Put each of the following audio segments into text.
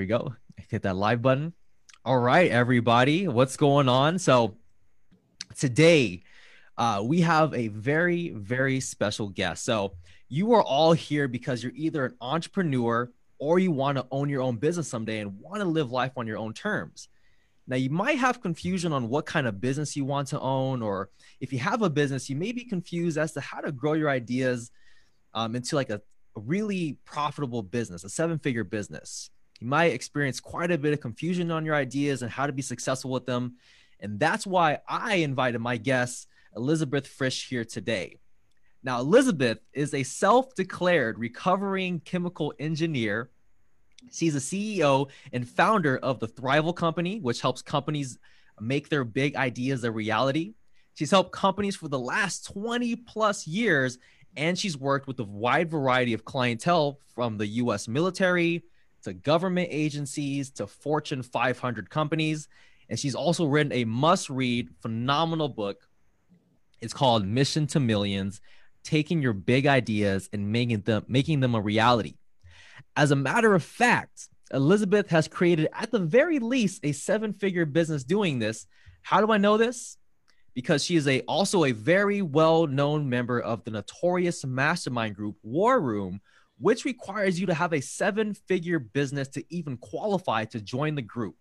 we go. Hit that live button. All right, everybody, what's going on? So today uh, we have a very, very special guest. So you are all here because you're either an entrepreneur or you want to own your own business someday and want to live life on your own terms. Now, you might have confusion on what kind of business you want to own, or if you have a business, you may be confused as to how to grow your ideas um, into like a, a really profitable business, a seven figure business. You might experience quite a bit of confusion on your ideas and how to be successful with them. And that's why I invited my guest, Elizabeth Frisch, here today. Now, Elizabeth is a self declared recovering chemical engineer. She's a CEO and founder of the Thrival Company, which helps companies make their big ideas a reality. She's helped companies for the last 20 plus years, and she's worked with a wide variety of clientele from the US military to government agencies to Fortune 500 companies. And she's also written a must read, phenomenal book. It's called Mission to Millions taking your big ideas and making them making them a reality. As a matter of fact, Elizabeth has created at the very least a seven-figure business doing this. How do I know this? Because she is a also a very well-known member of the notorious mastermind group War Room, which requires you to have a seven-figure business to even qualify to join the group.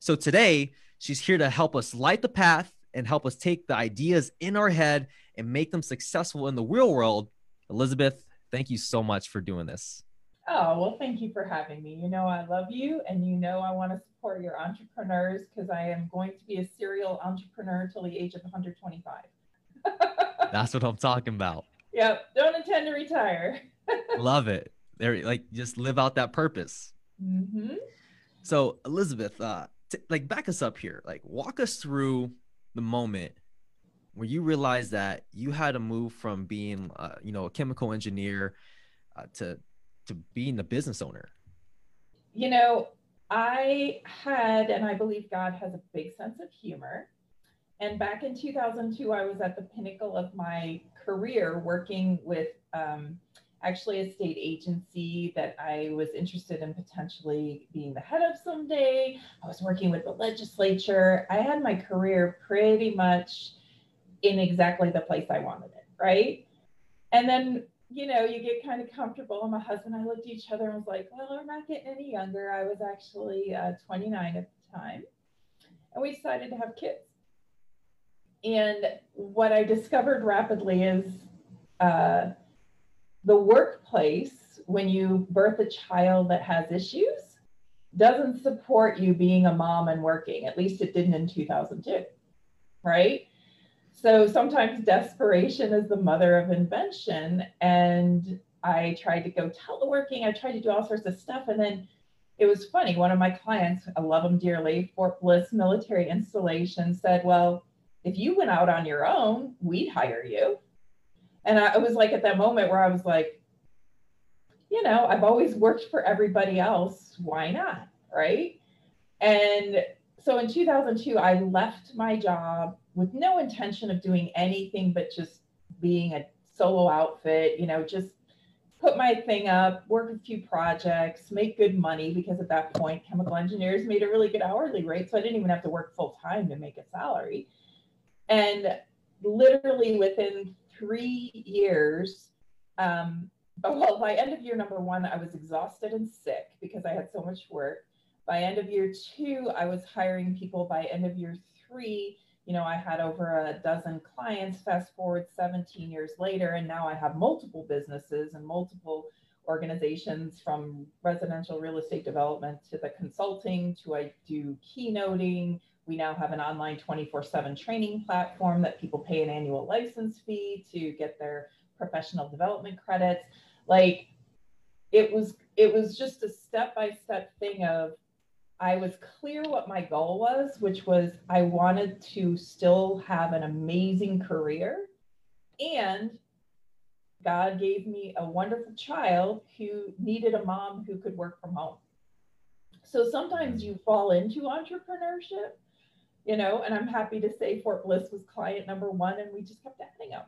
So today, she's here to help us light the path and help us take the ideas in our head and make them successful in the real world. Elizabeth, thank you so much for doing this. Oh, well, thank you for having me. You know, I love you, and you know, I want to support your entrepreneurs because I am going to be a serial entrepreneur until the age of 125. That's what I'm talking about. Yep. Don't intend to retire. Love it. There, like, just live out that purpose. Mm-hmm. So, Elizabeth, uh, t- like, back us up here. Like, walk us through the moment where you realized that you had to move from being, uh, you know, a chemical engineer uh, to to being a business owner? You know, I had, and I believe God has a big sense of humor. And back in 2002, I was at the pinnacle of my career working with um, actually a state agency that I was interested in potentially being the head of someday. I was working with the legislature. I had my career pretty much in exactly the place I wanted it, right? And then, you know, you get kind of comfortable. And my husband and I looked at each other and was like, well, we're not getting any younger. I was actually uh, 29 at the time. And we decided to have kids. And what I discovered rapidly is uh, the workplace, when you birth a child that has issues, doesn't support you being a mom and working. At least it didn't in 2002, right? So sometimes desperation is the mother of invention. And I tried to go teleworking, I tried to do all sorts of stuff. And then it was funny. One of my clients, I love them dearly, Fort Bliss Military Installation, said, Well, if you went out on your own, we'd hire you. And I was like at that moment where I was like, you know, I've always worked for everybody else. Why not? Right. And so in 2002, I left my job with no intention of doing anything but just being a solo outfit, you know, just put my thing up, work a few projects, make good money because at that point, chemical engineers made a really good hourly rate. So I didn't even have to work full time to make a salary. And literally within three years, um, well, by end of year number one, I was exhausted and sick because I had so much work. By end of year two, I was hiring people. By end of year three, you know, I had over a dozen clients. Fast forward 17 years later, and now I have multiple businesses and multiple organizations from residential real estate development to the consulting to I do keynoting. We now have an online 24 7 training platform that people pay an annual license fee to get their professional development credits. Like it was, it was just a step by step thing of I was clear what my goal was, which was I wanted to still have an amazing career. And God gave me a wonderful child who needed a mom who could work from home. So sometimes you fall into entrepreneurship, you know, and I'm happy to say Fort Bliss was client number one and we just kept adding them,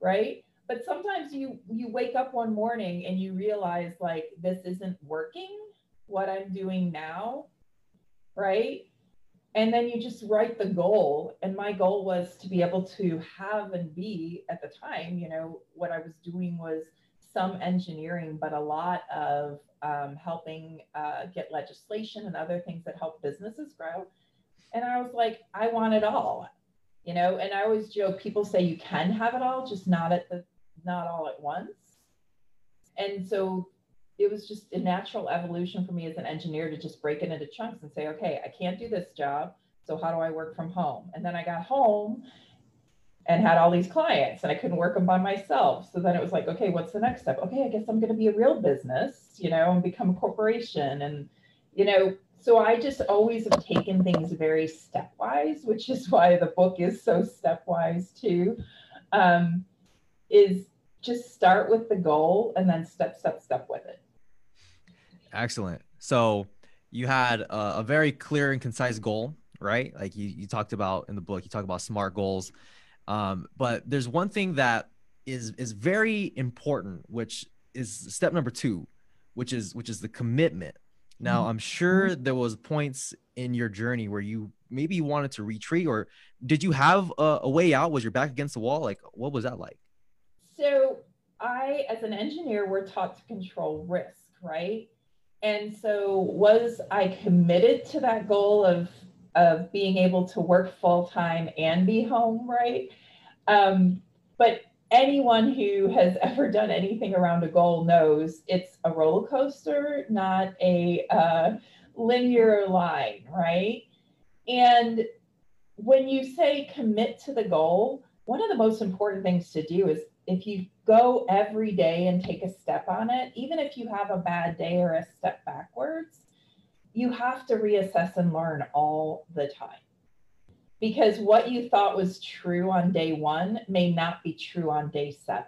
right? But sometimes you you wake up one morning and you realize like this isn't working what I'm doing now, right? And then you just write the goal. And my goal was to be able to have and be at the time, you know, what I was doing was some engineering, but a lot of um, helping uh, get legislation and other things that help businesses grow. And I was like, I want it all, you know. And I always joke, people say you can have it all, just not at the not all at once. And so it was just a natural evolution for me as an engineer to just break it into chunks and say, okay, I can't do this job. So how do I work from home? And then I got home and had all these clients and I couldn't work them by myself. So then it was like, okay, what's the next step? Okay, I guess I'm going to be a real business, you know, and become a corporation. And, you know, so I just always have taken things very stepwise, which is why the book is so stepwise too. Um, is just start with the goal and then step, step, step with it. Excellent. So you had a, a very clear and concise goal, right? Like you, you talked about in the book, you talk about SMART goals um, but there's one thing that is is very important, which is step number two, which is which is the commitment. Now, mm-hmm. I'm sure mm-hmm. there was points in your journey where you maybe you wanted to retreat, or did you have a, a way out? Was your back against the wall? Like, what was that like? So, I, as an engineer, we're taught to control risk, right? And so, was I committed to that goal of of being able to work full time and be home, right? Um, but anyone who has ever done anything around a goal knows it's a roller coaster, not a uh, linear line, right? And when you say commit to the goal, one of the most important things to do is if you go every day and take a step on it, even if you have a bad day or a step backwards, you have to reassess and learn all the time. Because what you thought was true on day one may not be true on day seven.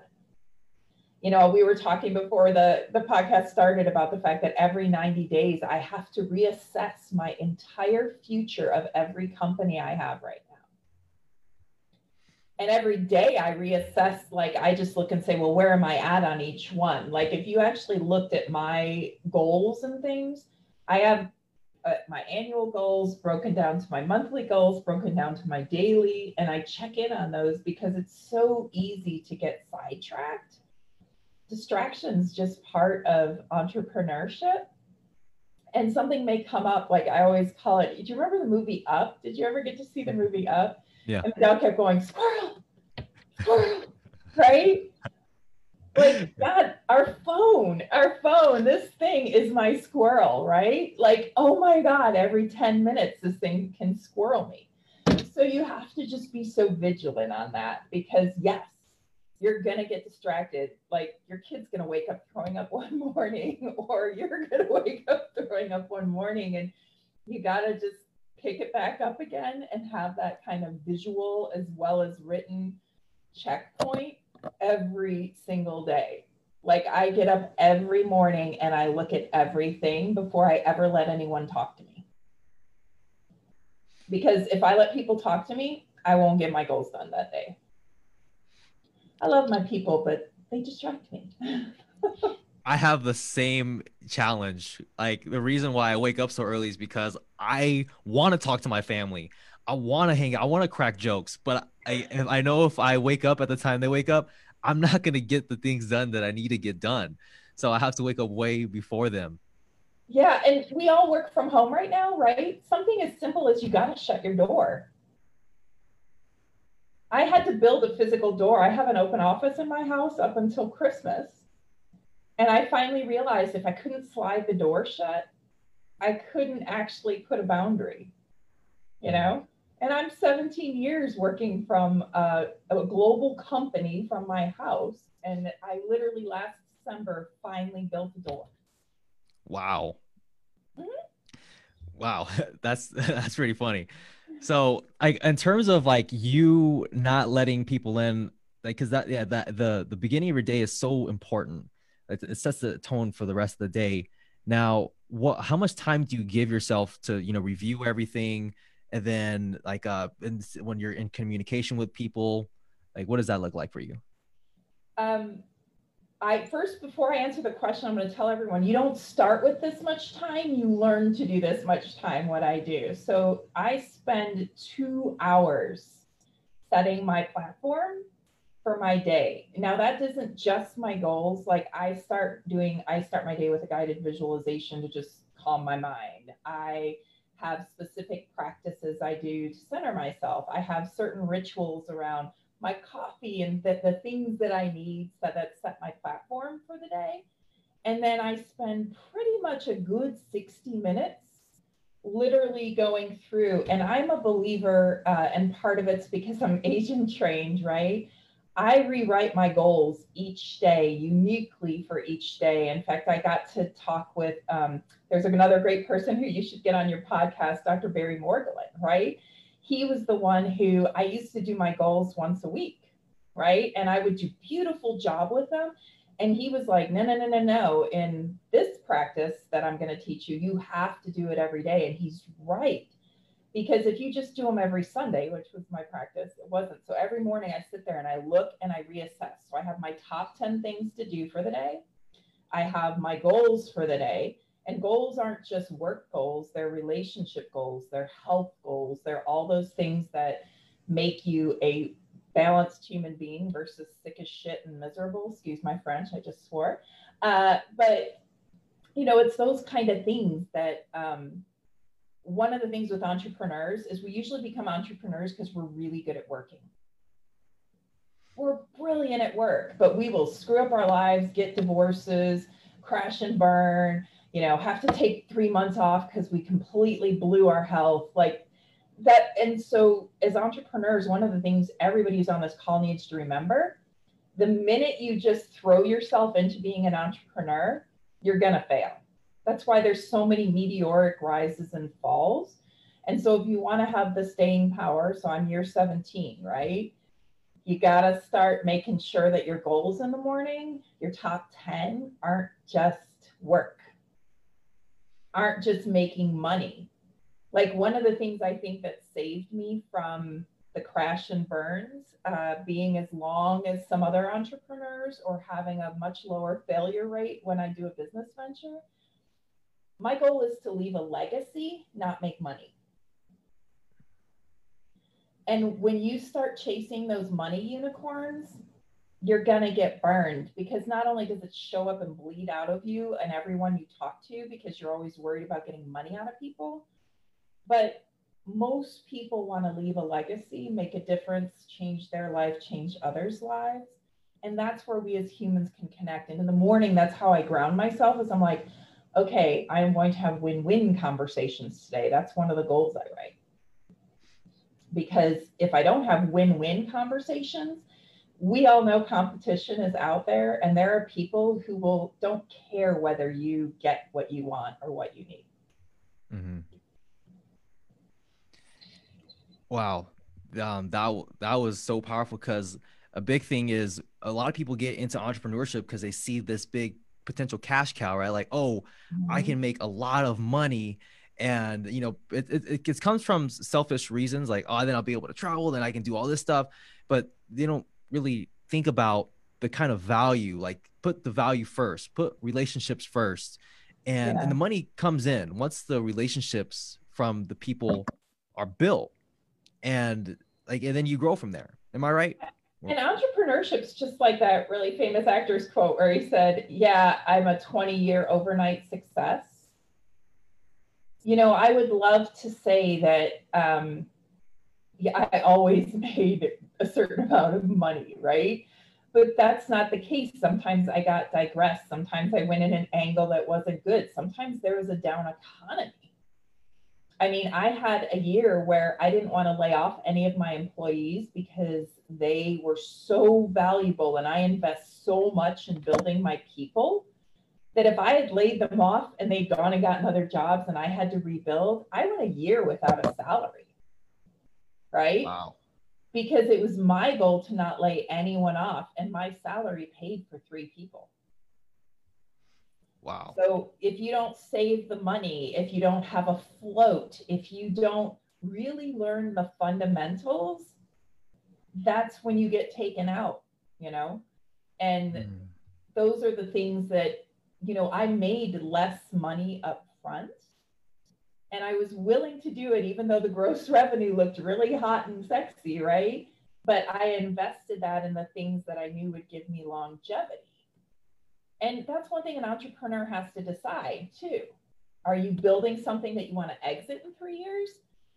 You know, we were talking before the, the podcast started about the fact that every 90 days I have to reassess my entire future of every company I have right now. And every day I reassess, like I just look and say, well, where am I at on each one? Like if you actually looked at my goals and things, I have uh, my annual goals broken down to my monthly goals, broken down to my daily, and I check in on those because it's so easy to get sidetracked. Distractions just part of entrepreneurship. And something may come up, like I always call it. Do you remember the movie Up? Did you ever get to see the movie Up? Yeah. And the dog kept going, squirrel, squirrel, right? Like God, our phone, our phone, this thing is my squirrel, right? Like, oh my God, every 10 minutes, this thing can squirrel me. So you have to just be so vigilant on that because, yes, you're to get distracted. Like, your kid's to wake up throwing up one morning, or you're to wake up throwing up one morning, and you got to just pick it back up again and have that kind of visual as well as written checkpoint every single day. Like I get up every morning and I look at everything before I ever let anyone talk to me. Because if I let people talk to me, I won't get my goals done that day. I love my people, but they distract me. I have the same challenge. Like the reason why I wake up so early is because I want to talk to my family. I want to hang out. I want to crack jokes, but I I know if I wake up at the time they wake up, I'm not gonna get the things done that I need to get done. So I have to wake up way before them. Yeah, and we all work from home right now, right? Something as simple as you got to shut your door. I had to build a physical door. I have an open office in my house up until Christmas. And I finally realized if I couldn't slide the door shut, I couldn't actually put a boundary, you know? And I'm 17 years working from a, a, global company from my house. And I literally last December finally built a door. Wow. Mm-hmm. Wow. That's that's pretty funny. So I in terms of like you not letting people in, like cause that yeah, that the the beginning of your day is so important. It, it sets the tone for the rest of the day. Now, what how much time do you give yourself to, you know, review everything? And then like uh when you're in communication with people like what does that look like for you um I first, before I answer the question, I'm going to tell everyone you don't start with this much time, you learn to do this much time, what I do. So I spend two hours setting my platform for my day. Now that doesn't just my goals. Like I start doing, I start my day with a guided visualization to just calm my mind. I have specific practices I do to center myself. I have certain rituals around my coffee and the, the things that I need so that set my platform for the day. And then I spend pretty much a good 60 minutes literally going through. And I'm a believer, uh, and part of it's because I'm Asian trained, right? I rewrite my goals each day uniquely for each day. In fact, I got to talk with, um, there's another great person who you should get on your podcast, Dr. Barry Morguelan, right? he was the one who I used to do my goals once a week, right? And I would do beautiful job with them. And he was like, no, no, no, no, no. In this practice that I'm going to teach you, you have to do it every day. And he's right. Because if you just do them every Sunday, which was my practice, it wasn't. So every morning I sit there and I look and I reassess. So I have my top 10 things to do for the day. I have my goals for the day. And goals aren't just work goals, they're relationship goals, they're health goals, they're all those things that make you a balanced human being versus sick as shit and miserable. Excuse my French, I just swore. Uh, but, you know, it's those kind of things that um, one of the things with entrepreneurs is we usually become entrepreneurs because we're really good at working. We're brilliant at work, but we will screw up our lives, get divorces, crash and burn, you know, have to take three months off because we completely blew our health. Like that. And so, as entrepreneurs, one of the things everybody who's on this call needs to remember the minute you just throw yourself into being an entrepreneur, you're going to fail. That's why there's so many meteoric rises and falls. And so, if you want to have the staying power, so I'm year 17, right? You got to start making sure that your goals in the morning, your top 10, aren't just work aren't just making money. Like one of the things I think that saved me from the crash and burns, uh, being as long as some other entrepreneurs or having a much lower failure rate when I do a business venture. My goal is to leave a legacy, not make money. And when you start chasing those money unicorns, you're going to get burned because not only does it show up and bleed out of you and everyone you talk to because you're always worried about getting money out of people, but most people want to leave a legacy, make a difference, change their life, change others' lives. And that's where we as humans can connect. And in the morning, that's how I ground myself is I'm like, okay, I am going to have win-win conversations today. That's one of the goals I write. Because if I don't have win-win conversations, we all know competition is out there and there are people who will don't care whether you get what you want or what you need mm-hmm. wow um, that that was so powerful because a big thing is a lot of people get into entrepreneurship because they see this big potential cash cow right like oh mm-hmm. i can make a lot of money and you know it, it, it comes from selfish reasons like oh then i'll be able to travel then i can do all this stuff but they don't really think about the kind of value, like put the value first, put relationships first. And, yeah. and the money comes in once the relationships from the people are built and like and then you grow from there. Am I right? And entrepreneurship's just like that really famous actor's quote where he said, Yeah, I'm a 20 year overnight success. You know, I would love to say that um, yeah, I always made a certain amount of money, right? But that's not the case. Sometimes I got digressed. Sometimes I went in an angle that wasn't good. Sometimes there was a down economy. I mean, I had a year where I didn't want to lay off any of my employees because they were so valuable and I invest so much in building my people that if I had laid them off and they'd gone and gotten other jobs and I had to rebuild, I went a year without a salary. Right. Wow because it was my goal to not lay anyone off and my salary paid for three people wow so if you don't save the money if you don't have a float if you don't really learn the fundamentals that's when you get taken out you know and mm. those are the things that, you know, I made less money up front. And I was willing to do it, even though the gross revenue looked really hot and sexy, right? But I invested that in the things that I knew would give me longevity. And that's one thing an entrepreneur has to decide too. Are you building something that you want to exit in three years?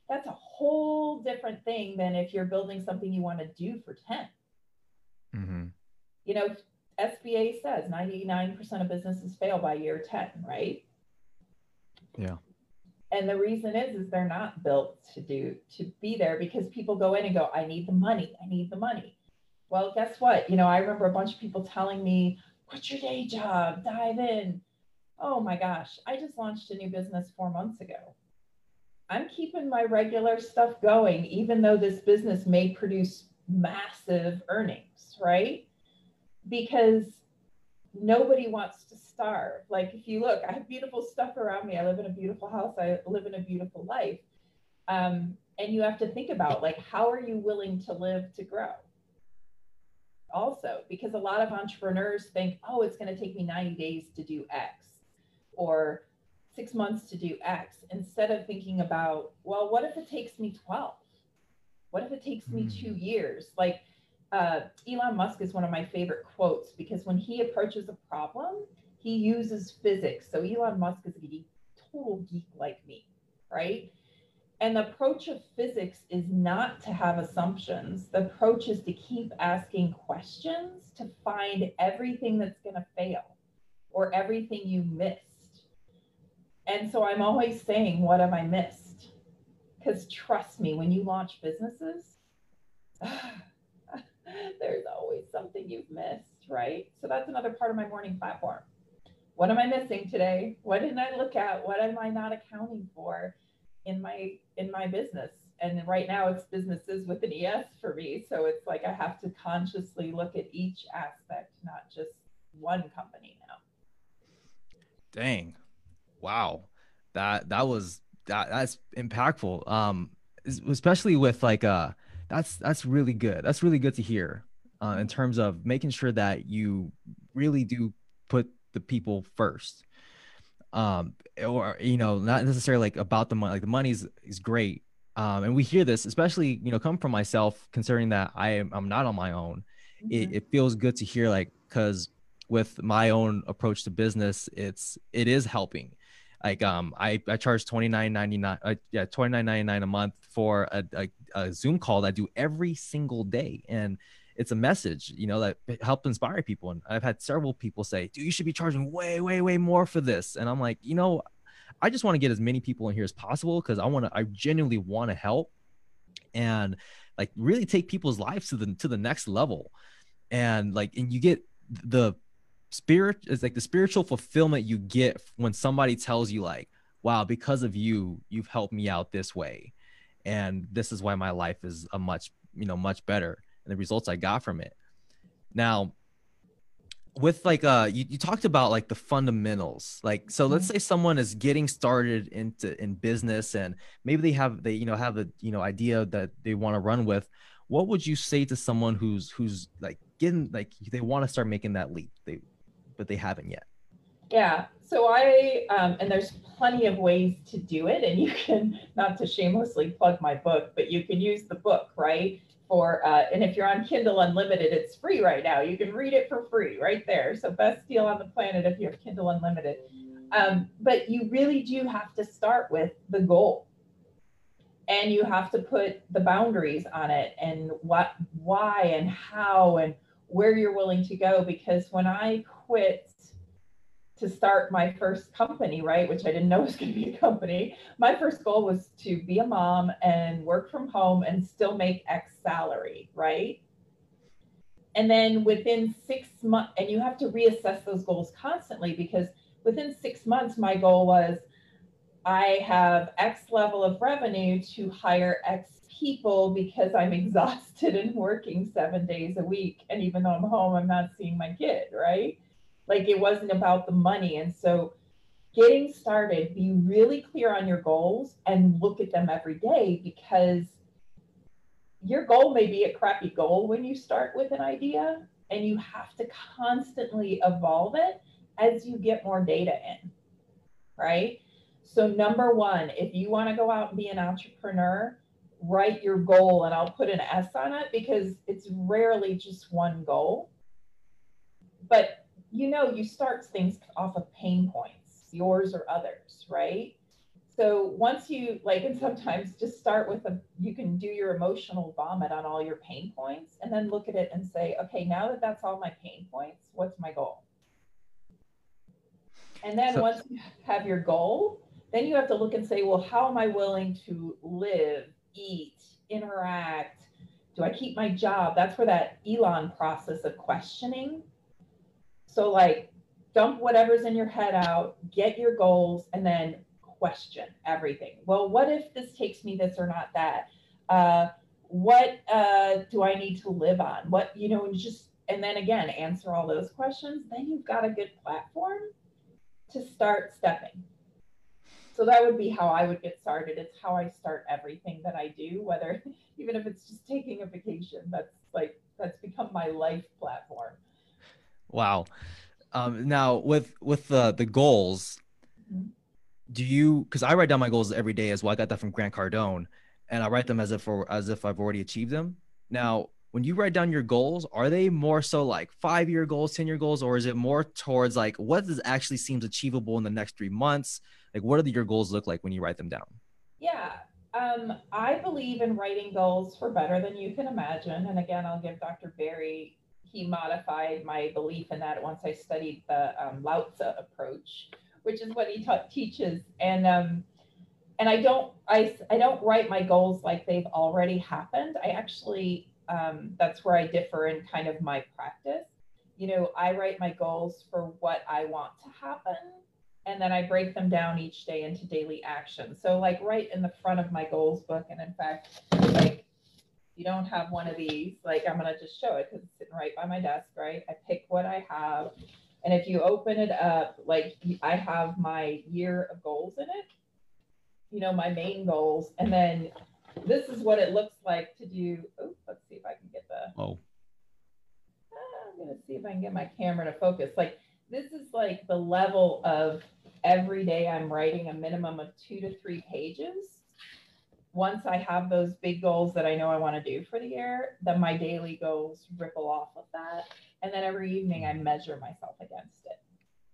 That's a whole different thing than if you're building something you want to do for 10. Mm-hmm. You know, SBA says 99% of businesses fail by year 10, right? Yeah. And the reason is, is they're not built to do, to be there because people go in and go, I need the money. I need the money. Well, guess what? You know, I remember a bunch of people telling me, quit your day job, dive in. Oh my gosh, I just launched a new business four months ago. I'm keeping my regular stuff going, even though this business may produce massive earnings, right? Because nobody wants to starve. Like if you look, I have beautiful stuff around me. I live in a beautiful house. I live in a beautiful life. Um, and you have to think about like, how are you willing to live to grow? Also because a lot of entrepreneurs think, oh, it's going to take me 90 days to do X or six months to do X instead of thinking about, well, what if it takes me 12? What if it takes me mm. two years? Like uh, Elon Musk is one of my favorite quotes because when he approaches a problem, he uses physics. So Elon Musk is a geek, total geek like me, right? And the approach of physics is not to have assumptions. The approach is to keep asking questions to find everything that's going to fail or everything you missed. And so I'm always saying, What have I missed? Because trust me, when you launch businesses, there's always something you've missed, right? So that's another part of my morning platform. What am I missing today? What didn't I look at? What am I not accounting for? In my in my business. And right now it's businesses with an es for me. So it's like i have to consciously look at each aspect not just one company now. Dang. Wow. That that was that that's impactful. Um especially with like uh that's that's really good. That's really good to hear uh, in terms of making sure that you really do put the people first um or you know not necessarily like about the money like the money is, is great. Um and we hear this especially you know come from myself considering that i am i'm not on my own. Mm-hmm. it, it feels good to hear like because with my own approach to business it's it is helping. Like um i i charge 29.99 uh, yeah 29.99 a month for a, a, a zoom call that i do every single day. And it's a message, you know, that helped inspire people. And I've had several people say, dude, you should be charging way, way, way more for this. And I'm like, you know, I just want to get as many people in here as possible because I want to, I genuinely want to help and like really take people's lives to the to the next level. And like, and you get the spirit it's like the spiritual fulfillment you get when somebody tells you like, wow, because of you, you've helped me out this way. And this is why my life is a much, you know, much better and the results I got from it. Now, with like uh you, you talked about like the fundamentals like so let's mm-hmm. say someone is getting started into in business and maybe they have they you know have a you know idea that they want to run with what would you say to someone who's who's like getting like they want to start making that leap they but they haven't yet yeah so i um, and there's plenty of ways to do it and you can not to shamelessly plug my book but you can use the book right for, uh, and if you're on Kindle Unlimited, it's free right now. You can read it for free right there. So best deal on the planet if you have Kindle Unlimited. Um, but you really do have to start with the goal. And you have to put the boundaries on it and what, why, and how, and where you're willing to go. Because when I quit to start my first company, right? Which I didn't know was going to be a company. My first goal was to be a mom and work from home and still make X salary, right? And then within six months, and you have to reassess those goals constantly because within six months, my goal was I have X level of revenue to hire X people because I'm exhausted and working seven days a week. And even though I'm home, I'm not seeing my kid, right? Like it wasn't about the money. And so getting started, be really clear on your goals and look at them every day because your goal may be a crappy goal when you start with an idea and you have to constantly evolve it as you get more data in, right? So, number one, if you want to go out and be an entrepreneur, write your goal and I'll put an S on it because it's rarely just one goal. But you know, you start things off of pain points, yours or others, right? So once you like, and sometimes just start with a, you can do your emotional vomit on all your pain points and then look at it and say, okay, now that that's all my pain points, what's my goal? And then so, once you have your goal, then you have to look and say, well, how am I willing to live, eat, interact? Do I keep my job? That's where that Elon process of questioning. So, like, dump whatever's in your head out, get your goals, and then question everything. Well, what if this takes me this or not that? Uh, what uh, do I need to live on? What, you know, and just, and then again, answer all those questions. Then you've got a good platform to start stepping. So that would be how I would get started. It's how I start everything that I do, whether even if it's just taking a vacation. That's like that's become my life platform. Wow. Um, now with with the the goals, do you because i write down my goals every day as well. I got that from grant cardone and i write them as if for as if i've already achieved them. Now when you write down your goals are they more so like five year goals ten year goals or is it more towards like what actually seems achievable in the next three months? Like what do your goals look like when you write them down? Yeah um, i believe in writing goals for better than you can imagine and again i'll give dr barry he modified my belief in that once i studied the um, lao tzu approach which is what he ta- teaches. And um, and I don't I I don't write my goals like they've already happened. I actually um, that's where I differ in kind of my practice. You know, I write my goals for what I want to happen, and then I break them down each day into daily action. So, like right in the front of my goals book, and in fact, like you don't have one of these, like I'm gonna just show it because it's sitting right by my desk, right? I pick what I have, and if you open it up, like I have my year of goals in it, you know, my main goals. And then this is what it looks like to do. Oh, let's see if I can get the. Oh. Ah, I'm going to see if I can get my camera to focus. Like, this is like the level of every day I'm writing a minimum of two to three pages. Once I have those big goals that I know I want to do for the year, then my daily goals ripple off of that. And then every evening I measure myself against it.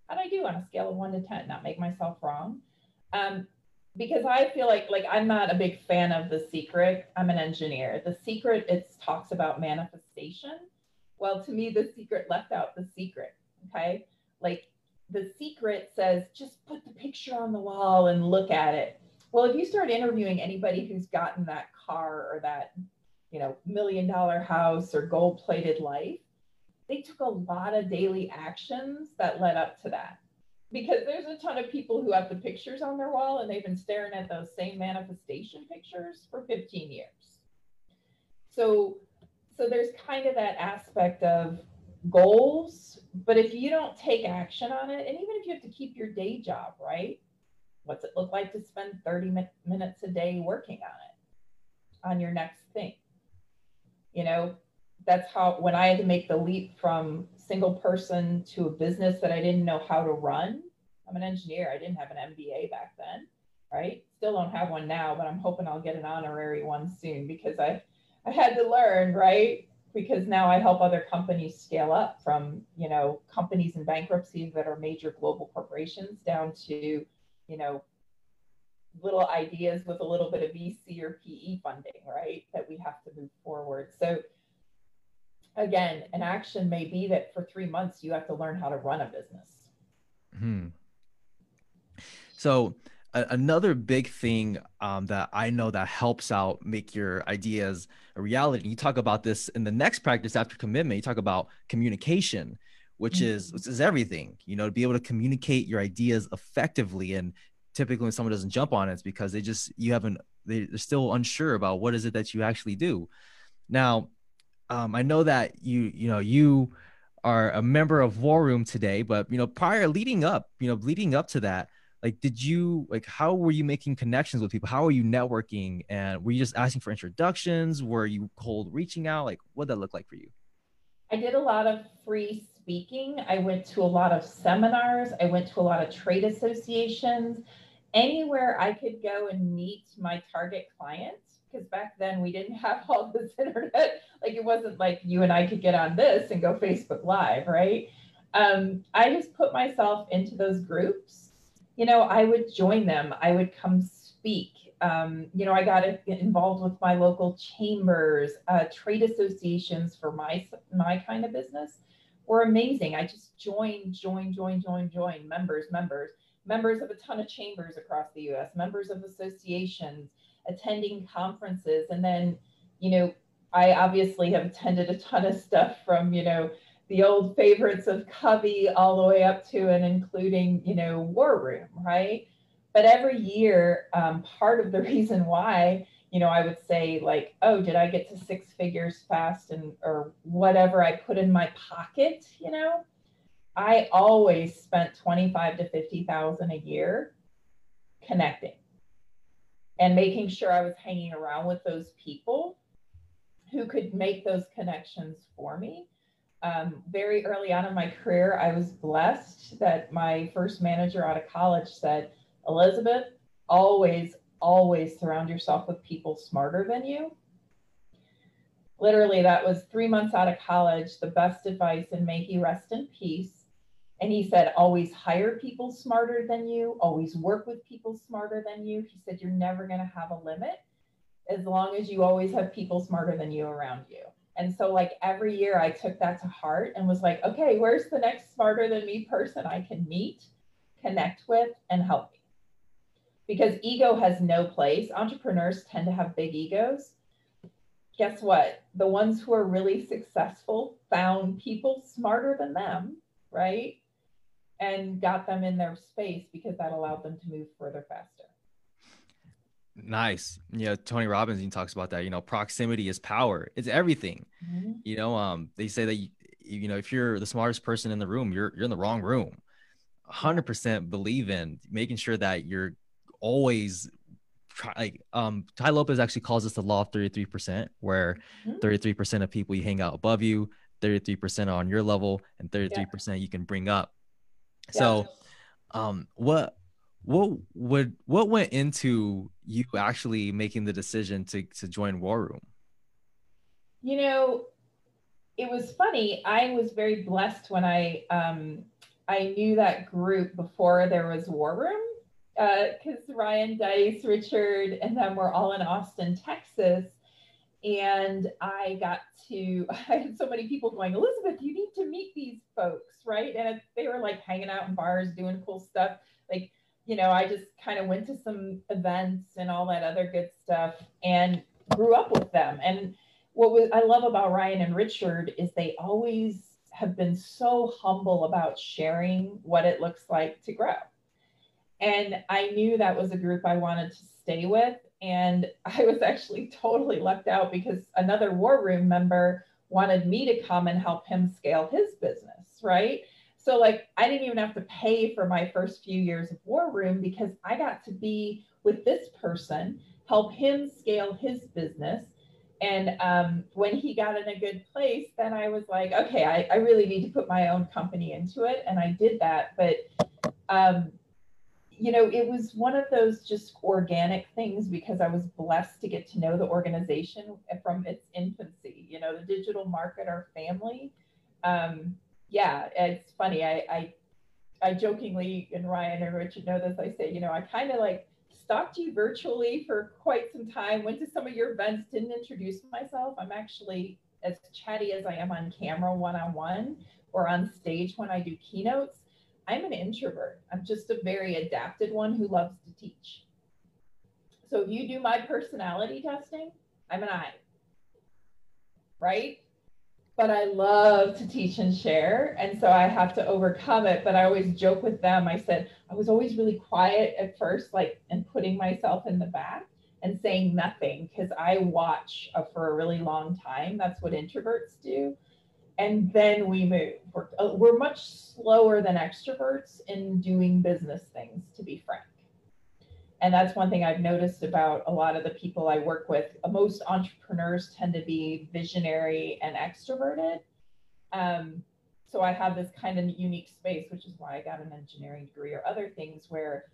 How'd I do on a scale of one to 10? Not make myself wrong. Um, because I feel like like I'm not a big fan of the secret. I'm an engineer. The secret it talks about manifestation. Well, to me, the secret left out the secret. Okay. Like the secret says just put the picture on the wall and look at it. Well, if you start interviewing anybody who's gotten that car or that, you know, million dollar house or gold plated life, they took a lot of daily actions that led up to that. Because there's a ton of people who have the pictures on their wall and they've been staring at those same manifestation pictures for 15 years. So so there's kind of that aspect of goals but if you don't take action on it and even if you have to keep your day job right what's it look like to spend 30 mi- minutes a day working on it on your next thing you know that's how when I had to make the leap from single person to a business that I didn't know how to run. I'm an engineer. I didn't have an MBA back then, right? Still don't have one now, but I'm hoping I'll get an honorary one soon because I I had to learn, right? Because now I help other companies scale up from, you know, companies in bankruptcy that are major global corporations down to, you know, little ideas with a little bit of VC or PE funding, right? That we have to move forward. So again, an action may be that for three months you have to learn how to run a business. Hmm. So a- another big thing um, that I know that helps out make your ideas a reality. You talk about this in the next practice after commitment. You talk about communication, which mm-hmm. is which is everything. You know, to be able to communicate your ideas effectively. And typically, when someone doesn't jump on it, it's because they just you haven't they, they're still unsure about what is it that you actually do. Now, um, I know that you you know you are a member of War Room today, but you know prior leading up, you know leading up to that, like did you like how were you making connections with people? How were you networking? And were you just asking for introductions? Were you cold reaching out? Like what that look like for you? I did a lot of free speaking. I went to a lot of seminars. I went to a lot of trade associations. Anywhere I could go and meet my target clients, because back then we didn't have all this internet. Like it wasn't like you and I could get on this and go Facebook Live, right? Um, I just put myself into those groups. You know, I would join them. I would come speak. Um, you know, I got involved with my local chambers, uh, trade associations for my my kind of business were amazing. I just joined, joined, joined, joined, joined members, members, members of a ton of chambers across the U.S., members of associations, attending conferences, and then, you know, I obviously have attended a ton of stuff from, you know, the old favorites of Covey all the way up to and including, you know, War Room, right? But every year, um, part of the reason why, you know, I would say like, oh, did I get to six figures fast and or whatever I put in my pocket, you know? I always spent 25 to 50,000 a year connecting and making sure I was hanging around with those people who could make those connections for me um, very early on in my career, I was blessed that my first manager out of college said, Elizabeth, always, always surround yourself with people smarter than you. Literally, that was three months out of college, the best advice, and may he rest in peace. And he said, always hire people smarter than you, always work with people smarter than you. He said, you're never going to have a limit as long as you always have people smarter than you around you. And so, like, every year I took that to heart and was like, okay, where's the next smarter than me person I can meet, connect with, and help me? Because ego has no place. Entrepreneurs tend to have big egos. Guess what? The ones who are really successful found people smarter than them, right? And got them in their space because that allowed them to move further faster. Nice. Yeah, Tony Robbins he talks about that. You know, proximity is power. It's everything. Mm-hmm. You know, um, they say that you, you know if you're the smartest person in the room, you're you're in the wrong room. 100% believe in making sure that you're always try like um Tai Lopez actually calls this the law of 33%, where mm-hmm. 33% of people you hang out above you, 33% on your level, and 33% yeah. you can bring up. Yeah. So um what what would what went into you actually making the decision to to join War Room? You know, it was funny. I was very blessed when I um, I knew that group before there was War Room because uh, Ryan Deiss, Richard, and then we're all in Austin, Texas. And I got to, I had so many people going, Elizabeth, you need to meet these folks, right? And they were like hanging out in bars, doing cool stuff. Like you know, I just kind of went to some events and all that other good stuff and grew up with them. And what was, I love about Ryan and Richard is they always have been so humble about sharing what it looks like to grow. And I knew that was a group I wanted to stay with. And I was actually totally left out because another war room member wanted me to come and help him scale his business, right? So like I didn't even have to pay for my first few years of War Room because I got to be with this person, help him scale his business. And um, when he got in a good place, then I was like, okay, I, I really need to put my own company into it. And I did that. But, um, you know, it was one of those just organic things because I was blessed to get to know the organization from its infancy. You know, the digital marketer family. Um, yeah, it's funny. I, I, I jokingly, and Ryan and Richard know this, I say, you know, I kind of like stalked you virtually for quite some time, went to some of your events, didn't introduce myself. I'm actually as chatty as I am on camera one on one or on stage when I do keynotes. I'm an introvert. I'm just a very adapted one who loves to teach. So if you do my personality testing, I'm an I. Right? but I love to teach and share. And so I have to overcome it. But I always joke with them. I said, I was always really quiet at first, like, and putting myself in the back and saying nothing because I watch uh, for a really long time. That's what introverts do. And then we move. We're, uh, we're much slower than extroverts in doing business things, to be frank. And that's one thing I've noticed about a lot of the people I work with. Most entrepreneurs tend to be visionary and extroverted. Um, so I have this kind of unique space, which is why I got an engineering degree or other things where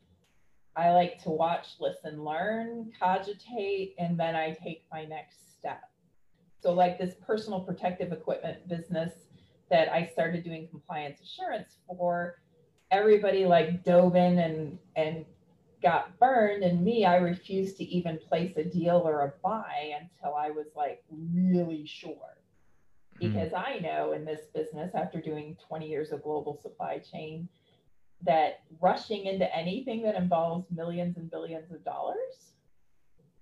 I like to watch, listen, learn, cogitate, and then I take my next step. So, like this personal protective equipment business that I started doing compliance assurance for, everybody like dove in and and got burned and me i refused to even place a deal or a buy until i was like really sure hmm. because mm. i know in this business after doing 20 years of global supply chain that rushing into anything that involves millions and billions of dollars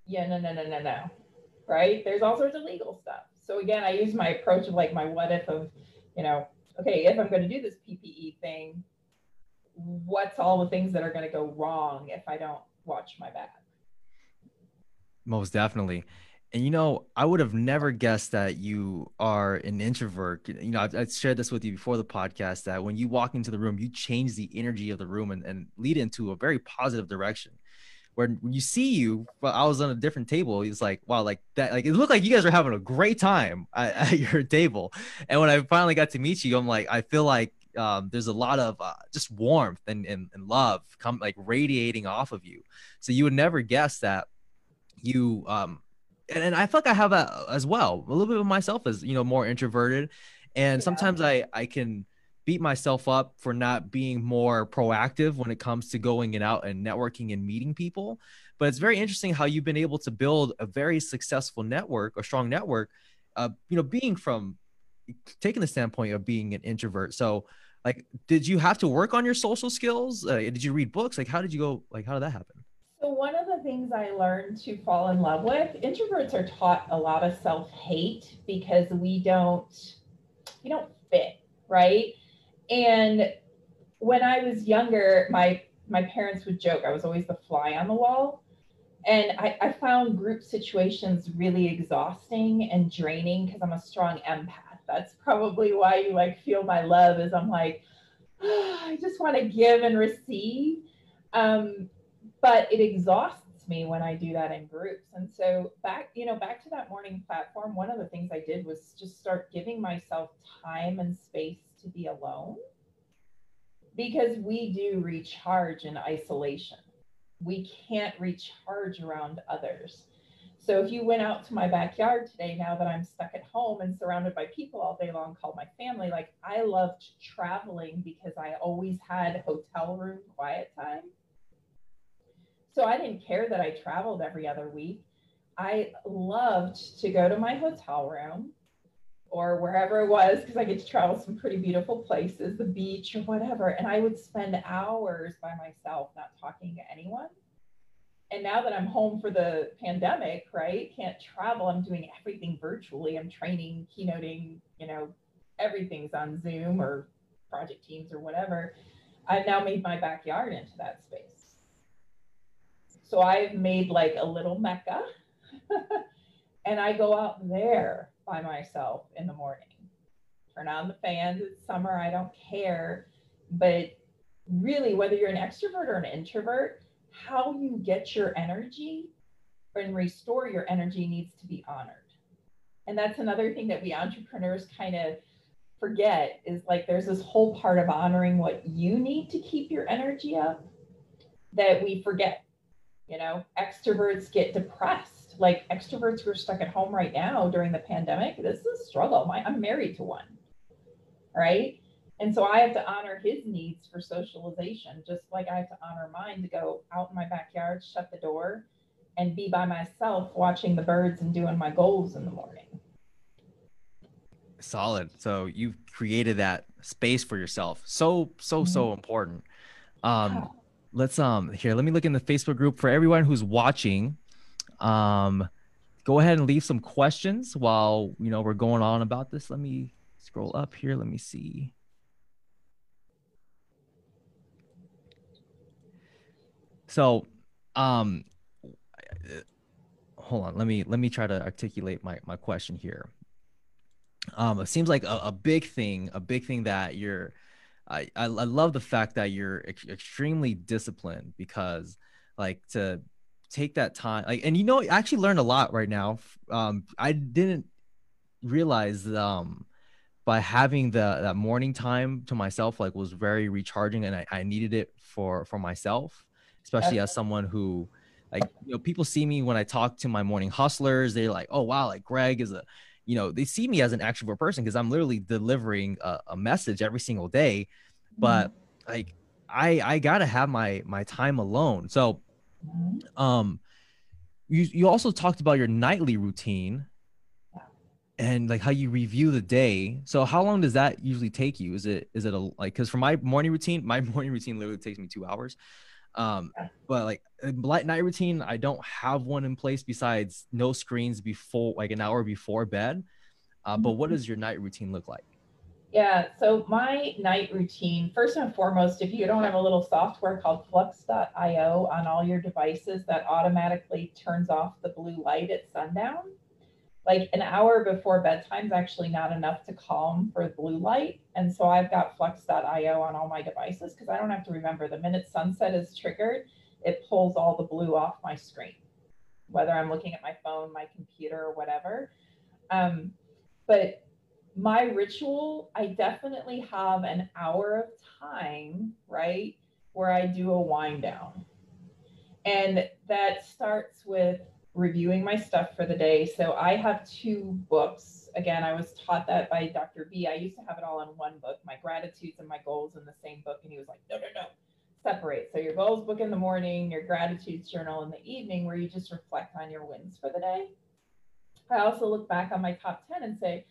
yeah no no no no no right there's all sorts of legal stuff so again i use my approach of like my what if of you know okay if i'm going to do this ppe thing what's all the things that are going to go wrong if I don't watch my back. Most definitely. And you know, I would have never guessed that you are an introvert. You know, I've, I've, shared this with you before the podcast that when you walk into the room, you change the energy of the room and, and lead into a very positive direction. Where when you see you, well, I was on a different table. He's like, wow, like that, like it looked like you guys were having a great time at, at your table. And when I finally got to meet you, I'm like, I feel like um, there's a lot of uh, just warmth and, and, and love come like radiating off of you. So you would never guess that you um and, and I feel like I have that as well. A little bit of myself as you know more introverted, and yeah. sometimes I I can beat myself up for not being more proactive when it comes to going and out and networking and meeting people. But it's very interesting how you've been able to build a very successful network, a strong network, uh, you know, being from taking the standpoint of being an introvert. So like did you have to work on your social skills uh, did you read books like how did you go like how did that happen so one of the things i learned to fall in love with introverts are taught a lot of self-hate because we don't we don't fit right and when i was younger my my parents would joke i was always the fly on the wall and I, I found group situations really exhausting and draining because i'm a strong empath that's probably why you like feel my love is I'm like, oh, I just want to give and receive. Um, but it exhausts me when I do that in groups. And so back, you know, back to that morning platform, one of the things I did was just start giving myself time and space to be alone because we do recharge in isolation. We can't recharge around others. So if you went out to my backyard today, now that I'm stuck at home and surrounded by people all day long called my family, like I loved traveling because I always had hotel room quiet time. So I didn't care that I traveled every other week. I loved to go to my hotel room or wherever it was because I get to travel some pretty beautiful places, the beach or whatever. And I would spend hours by myself, not talking to anyone and now that I'm home for the pandemic, right, can't travel, I'm doing everything virtually. I'm training, keynoting, you know, everything's on Zoom or project teams or whatever. I've now made my backyard into that space. So I've made like a little mecca and I go out there by myself in the morning. Turn on the fans, it's summer, I don't care. But really, whether you're an extrovert or an introvert, how you get your energy and restore your energy needs to be honored. And that's another thing that we entrepreneurs kind of forget is like there's this whole part of honoring what you need to keep your energy up that we forget. You know, extroverts get depressed. Like extroverts who are stuck at home right now during the pandemic, this is a struggle. My, I'm married to one, right? And so I have to honor his needs for socialization, just like I have to honor mine to go out in my backyard, shut the door, and be by myself watching the birds and doing my goals in the morning. Solid. So you've created that space for yourself. So, so, mm-hmm. so important. Um, let's um here, let me look in the Facebook group for everyone who's watching. Um, go ahead and leave some questions while you know we're going on about this. Let me scroll up here. Let me see. So, um, hold on. Let me let me try to articulate my my question here. Um, it seems like a, a big thing, a big thing that you're. I, I, love the fact that you're ex- extremely disciplined because, like, to take that time, like, and you know, I actually learned a lot right now. Um, I didn't realize um by having the that morning time to myself like was very recharging and I, I needed it for for myself especially as someone who like you know people see me when i talk to my morning hustlers they're like oh wow like greg is a you know they see me as an extrovert person because i'm literally delivering a, a, message every single day but mm-hmm. like i i gotta have my my time alone so mm-hmm. um you you also talked about your nightly routine and like how you review the day. So how long does that usually take you? Is it is it a like because for my morning routine, my morning routine literally takes me two hours. Um, but like light night routine, I don't have one in place besides no screens before like an hour before bed. Uh, but what mm-hmm. does your night routine look like? Yeah, so my night routine, first and foremost, if you don't have a little software called flux.io on all your devices that automatically turns off the blue light at sundown, like an hour before bedtime is actually not enough to calm for blue light. And so I've got flux.io on all my devices because I don't have to remember the minute sunset is triggered, it pulls all the blue off my screen, whether I'm looking at my phone, my computer, or whatever. Um, but my ritual, I definitely have an hour of time, right, where I do a wind down. And that starts with reviewing my stuff for the day. So I have two books. Again, I was taught that by Dr. B. I used to have it all in one book, my gratitudes and my goals in the same book. And he was like, no, no, no, separate. So your goals book in the morning, your gratitudes journal in the evening, where you just reflect on your wins for the day. I also look back on my top 10 and say,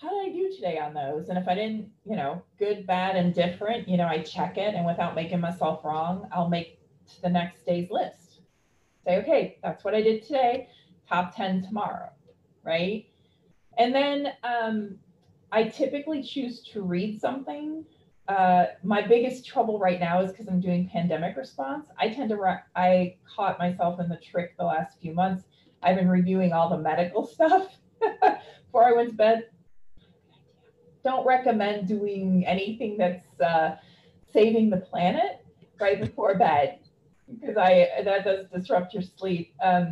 how did I do today on those? And if I didn't, you know, good, bad, and different, you know, I check it. And without making myself wrong, I'll make the next day's list say, okay, that's what I did today, top 10 tomorrow, right? And then um, I typically choose to read something. Uh, my biggest trouble right now is because I'm doing pandemic response. I tend to, re- I caught myself in the trick the last few months. I've been reviewing all the medical stuff before I went to bed. Don't recommend doing anything that's uh, saving the planet right before bed because I that does disrupt your sleep. Um,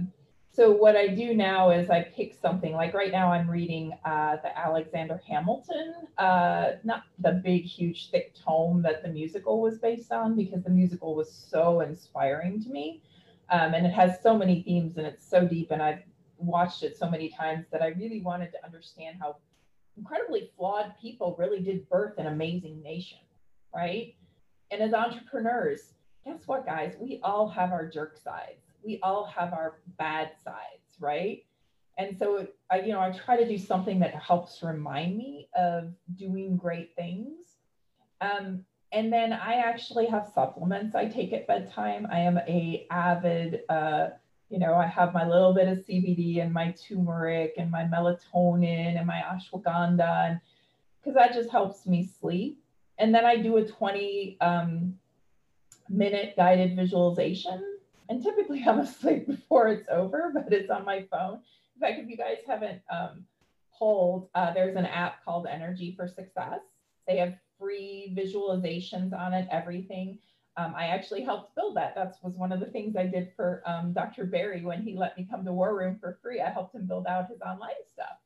so what I do now is I pick something like right now I'm reading uh, the Alexander Hamilton, uh, not the big, huge, thick tome that the musical was based on, because the musical was so inspiring to me, um, and it has so many themes and it's so deep, and I've watched it so many times that I really wanted to understand how incredibly flawed people really did birth an amazing nation, right? And as entrepreneurs, guess what, guys? We all have our jerk sides. We all have our bad sides, right? And so, I, you know, I try to do something that helps remind me of doing great things. Um, and then I actually have supplements I take at bedtime. I am a avid, uh, you know, I have my little bit of CBD and my turmeric and my melatonin and my ashwagandha, and because that just helps me sleep. And then I do a 20 um, minute guided visualization. And typically I'm asleep before it's over, but it's on my phone. In fact, if you guys haven't um, pulled, uh, there's an app called Energy for Success. They have free visualizations on it, everything. Um, I actually helped build that. That was one of the things I did for um, Dr. Barry when he let me come to War Room for free. I helped him build out his online stuff.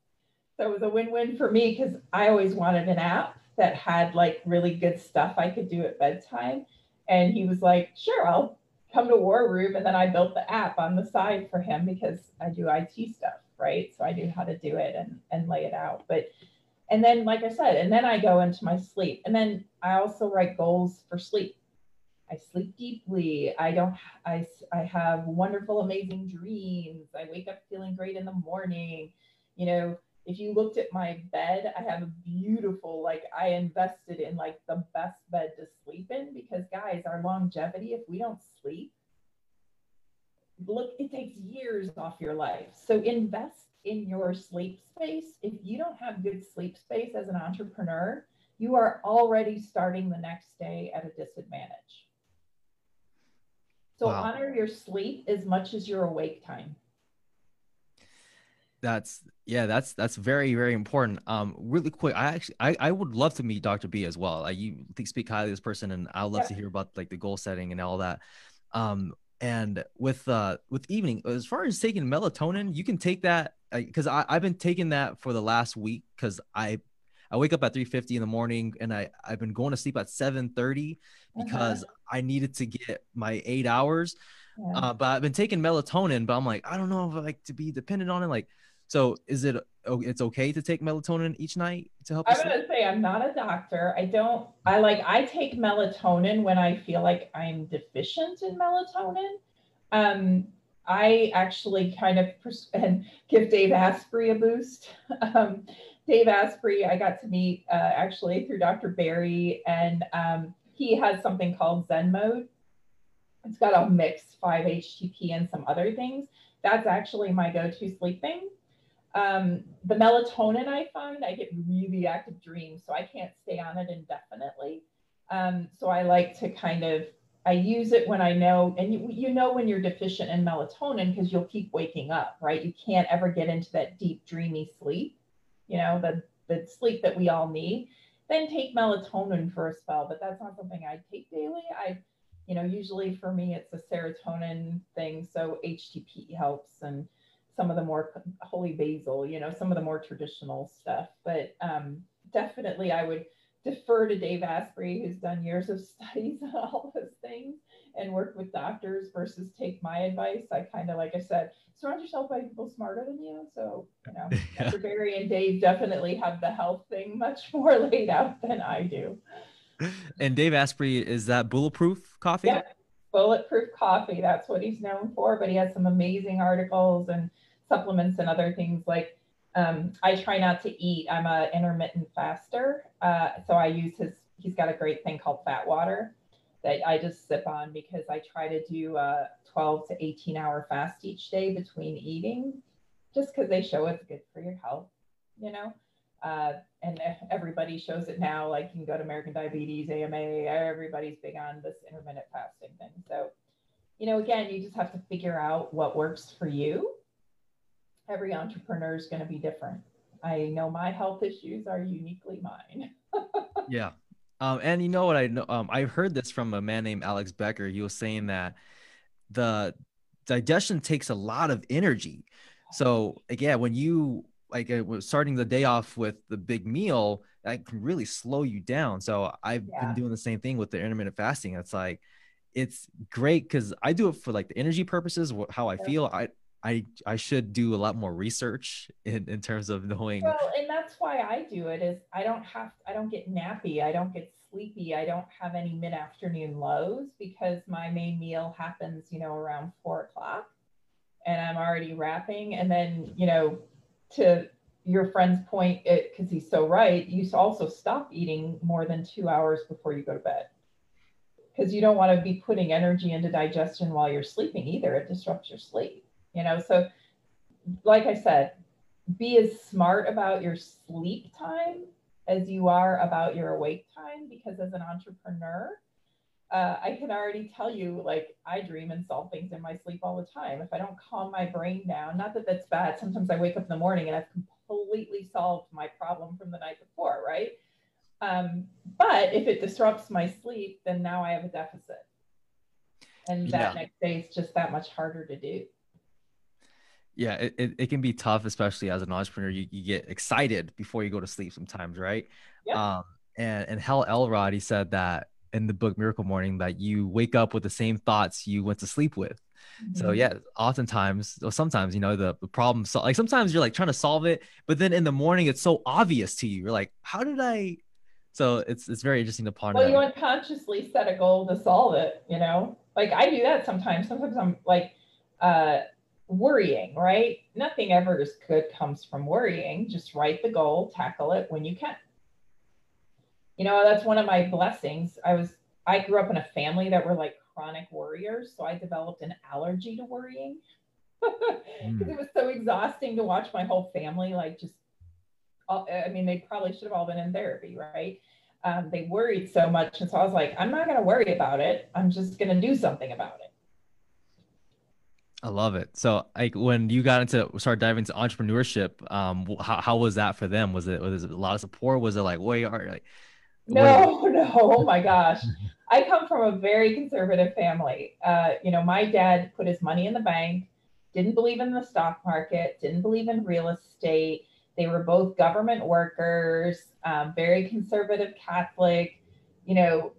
So it was a win-win for me because I always wanted an app that had like really good stuff I could do at bedtime. And he was like, sure, I'll come to War Room. And then I built the app on the side for him because I do IT stuff, right? So I knew how to do it and, and lay it out. But, and then, like I said, and then I go into my sleep. And then I also write goals for sleep. I sleep deeply. I don't, I, I have wonderful, amazing dreams. I wake up feeling great in the morning. You know, if you looked at my bed, I have a beautiful, like I invested in like the best bed to sleep in because guys, our longevity, if we don't sleep, look, it takes years off your life. So invest in your sleep space. If you don't have good sleep space as an entrepreneur, you are already starting the next day at a disadvantage. So wow. honor your sleep as much as your awake time that's yeah that's that's very very important um really quick i actually i, I would love to meet dr b as well I, you speak highly of this person and i'd love yeah. to hear about like the goal setting and all that um and with uh with evening as far as taking melatonin you can take that because I i've been taking that for the last week because i I wake up at 3:50 in the morning, and I I've been going to sleep at 7:30 because uh-huh. I needed to get my eight hours. Yeah. Uh, but I've been taking melatonin, but I'm like, I don't know if I like to be dependent on it. Like, so is it oh, it's okay to take melatonin each night to help? I'm gonna say I'm not a doctor. I don't. I like I take melatonin when I feel like I'm deficient in melatonin. Um, I actually kind of pers- and give Dave Asprey a boost. Um, Dave Asprey, I got to meet uh, actually through Dr. Barry, and um, he has something called Zen Mode. It's got a mix 5-HTP and some other things. That's actually my go-to sleep thing. Um, the melatonin I find I get really active dreams, so I can't stay on it indefinitely. Um, so I like to kind of I use it when I know, and you, you know when you're deficient in melatonin because you'll keep waking up, right? You can't ever get into that deep, dreamy sleep, you know, the, the sleep that we all need. Then take melatonin for a spell, but that's not something I take daily. I, you know, usually for me, it's a serotonin thing. So HTP helps and some of the more holy basil, you know, some of the more traditional stuff. But um, definitely I would defer to Dave Asprey, who's done years of studies on all those things and work with doctors versus take my advice. I kind of, like I said, surround yourself by people smarter than you. So, you know, yeah. Dr. Barry and Dave definitely have the health thing much more laid out than I do. And Dave Asprey, is that bulletproof coffee? Yeah, bulletproof coffee. That's what he's known for. But he has some amazing articles and supplements and other things like um, I try not to eat. I'm a intermittent faster, uh, so I use his. He's got a great thing called fat water that I just sip on because I try to do a 12 to 18 hour fast each day between eating, just because they show it's good for your health, you know. Uh, and everybody shows it now. Like you can go to American Diabetes, AMA. Everybody's big on this intermittent fasting thing. So, you know, again, you just have to figure out what works for you every entrepreneur is going to be different. I know my health issues are uniquely mine. yeah. Um, and you know what I know? Um, I heard this from a man named Alex Becker. He was saying that the digestion takes a lot of energy. So again, when you like uh, starting the day off with the big meal, that can really slow you down. So I've yeah. been doing the same thing with the intermittent fasting. It's like it's great because I do it for like the energy purposes, how I feel. I I I should do a lot more research in, in terms of knowing. Well, and that's why I do it is I don't have I don't get nappy, I don't get sleepy, I don't have any mid afternoon lows because my main meal happens, you know, around four o'clock, and I'm already wrapping, and then you know, to your friend's point, it because he's so right, you also stop eating more than two hours before you go to bed because you don't want to be putting energy into digestion while you're sleeping either. It disrupts your sleep you know? So like i said be as smart about your sleep time as you are about your awake time because as an entrepreneur uh, i can already tell you like i dream and solve things in my sleep all the time. If i don't calm my brain down not that that's bad sometimes i wake up in the morning and i've completely solved my problem from the night before right? Um, but if it disrupts my sleep then now i have a deficit. And that yeah. next day is just that much harder to do yeah it, it, it, can be tough especially as an entrepreneur you, you get excited before you go to sleep sometimes right? Yeah. um and and hal elrod he said that in the book miracle morning that you wake up with the same thoughts you went to sleep with. Mm-hmm. so yeah oftentimes or sometimes you know the, the problem so like sometimes you're like trying to solve it but then in the morning it's so obvious to you. You're like how did i? So it's it's very interesting to ponder well you unconsciously set a goal to solve it you know? Like i do that sometimes. Sometimes i'm like uh worrying, right? Nothing ever is good comes from worrying. Just write the goal, tackle it when you can. You know, that's one of my blessings. I was I grew up in a family that were like chronic worriers, so I developed an allergy to worrying. Because mm. it was so exhausting to watch my whole family like just I mean, they probably should have all been in therapy, right? Um, they worried so much. And so I was like, I'm not going to worry about it. I'm just going to do something about it. I love it. So, like, when you got into start diving into entrepreneurship, um, how, how was that for them? Was it was it a lot of support? Was it like, wait, are like? No, no. Oh my gosh, I come from a very conservative family. Uh, you know, my dad put his money in the bank, didn't believe in the stock market, didn't believe in real estate. They were both government workers, um, very conservative Catholic. You know,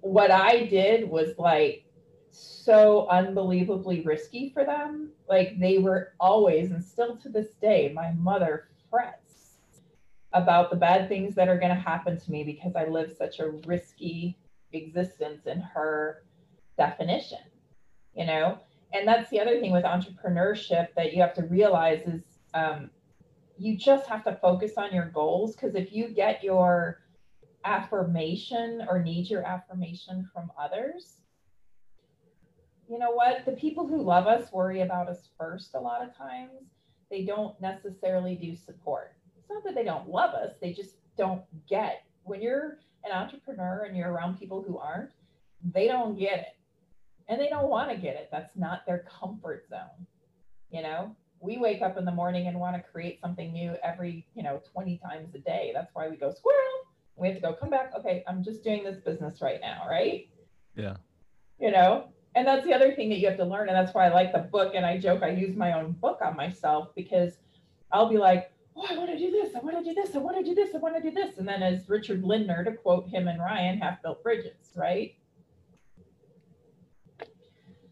what I did was like so unbelievably risky for them. Like they were always, and still to this day, my mother frets about the bad things that are going to happen to me because I live such a risky existence in her definition, you know? And that's the other thing with entrepreneurship that you have to realize is um, you just have to focus on your goals because if you get your affirmation or need your affirmation from others, you know what? The people who love us worry about us first a lot of times. They don't necessarily do support. It's not that they don't love us, they just don't get. When you're an entrepreneur and you're around people who aren't, they don't get it. And they don't want to get it. That's not their comfort zone. You know, we wake up in the morning and want to create something new every, you know, 20 times a day. That's why we go squirrel. We have to go come back. Okay, I'm just doing this business right now, right? Yeah. You know, and that's the other thing that you have to learn. And that's why I like the book. And I joke, I use my own book on myself because I'll be like, oh, I want to do this. I want to do this. I want to do this. I want to do this. And then, as Richard Lindner, to quote him and Ryan, half built bridges, right?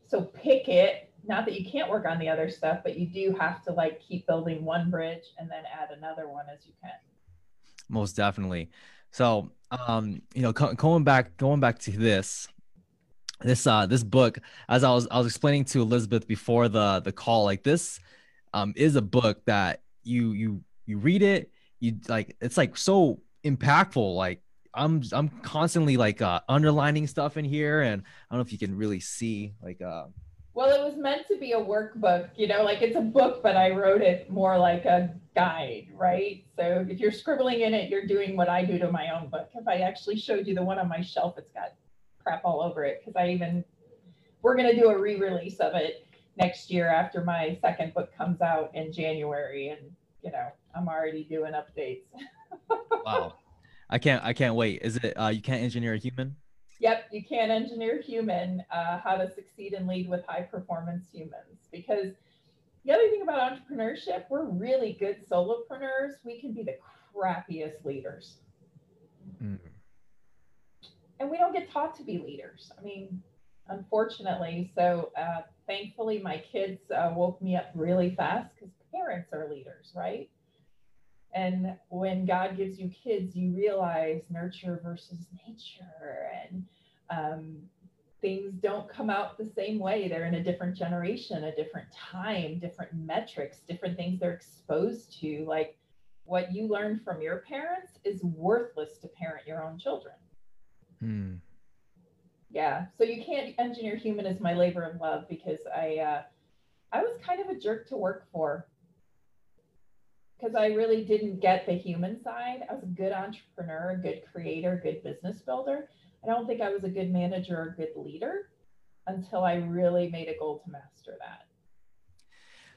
So pick it. Not that you can't work on the other stuff, but you do have to like keep building one bridge and then add another one as you can. Most definitely. So, um, you know, going back, going back to this, this uh this book as i was i was explaining to elizabeth before the the call like this um is a book that you you you read it you like it's like so impactful like i'm i'm constantly like uh underlining stuff in here and i don't know if you can really see like uh well it was meant to be a workbook you know like it's a book but i wrote it more like a guide right? So if you're scribbling in it you're doing what i do to my own book. If i actually showed you the one on my shelf it's got crap all over it because I even we're gonna do a re-release of it next year after my second book comes out in January, and you know I'm already doing updates. wow, I can't I can't wait. Is it uh, you can't engineer a human? Yep, you can't engineer human. Uh, how to succeed and lead with high performance humans because. The other thing about entrepreneurship, we're really good solopreneurs. We can be the crappiest leaders. Mm and we don't get taught to be leaders. I mean, unfortunately. So uh, thankfully, my kids uh, woke me up really fast because parents are leaders, right? And when God gives you kids, you realize nurture versus nature, and um, things don't come out the same way. They're in a different generation, a different time, different metrics, different things they're exposed to. Like what you learned from your parents is worthless to parent your own children. Hmm. Yeah. So you can't engineer human as my labor of love because I uh, I was kind of a jerk to work for because I really didn't get the human side. I was a good entrepreneur, a good creator, good business builder. I don't think I was a good manager or good leader until I really made a goal to master that.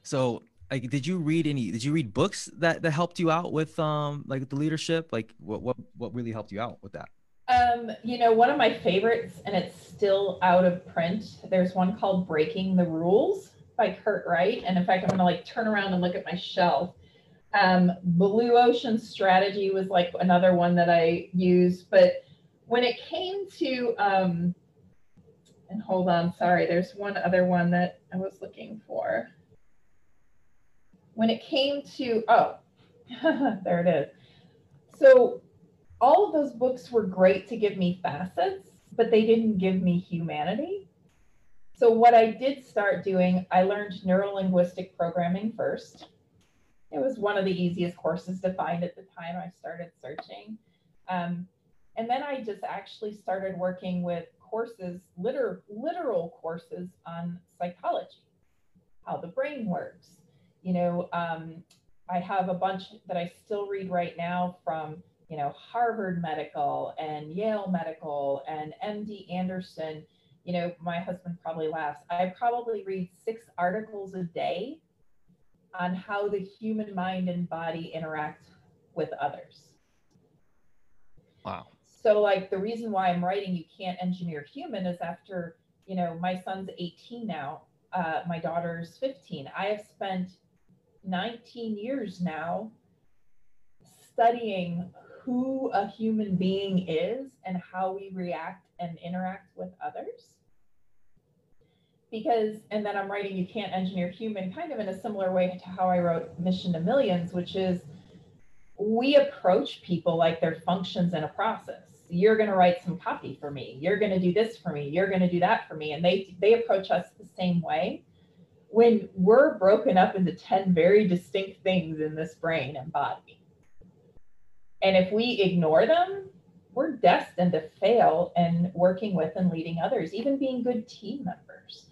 So, like, did you read any? Did you read books that that helped you out with um like the leadership? Like, what what what really helped you out with that? Um, you know, one of my favorites, and it's still out of print. There's one called Breaking the Rules by Kurt Wright. And in fact, I'm gonna like turn around and look at my shelf. Um, Blue Ocean Strategy was like another one that I used. But when it came to, um, and hold on, sorry, there's one other one that I was looking for. When it came to, oh, there it is. So all of those books were great to give me facets, but they didn't give me humanity. So, what I did start doing, I learned neuro linguistic programming first. It was one of the easiest courses to find at the time I started searching. Um, and then I just actually started working with courses, liter- literal courses on psychology, how the brain works. You know, um, I have a bunch that I still read right now from you know, Harvard Medical and Yale Medical and MD Anderson. You know, my husband probably laughs. I probably read six articles a day on how the human mind and body interact with others. Wow. So, like, the reason why I'm writing You Can't Engineer Human is after, you know, my son's 18 now, uh, my daughter's 15. I have spent 19 years now studying who a human being is and how we react and interact with others. Because, and then I'm writing You Can't Engineer Human kind of in a similar way to how I wrote Mission to Millions, which is we approach people like they're functions in a process. You're going to write some copy for me. You're going to do this for me. You're going to do that for me. And they, they approach us the same way when we're broken up into 10 very distinct things in this brain and body and if we ignore them, we're destined to fail in working with and leading others, even being good team members.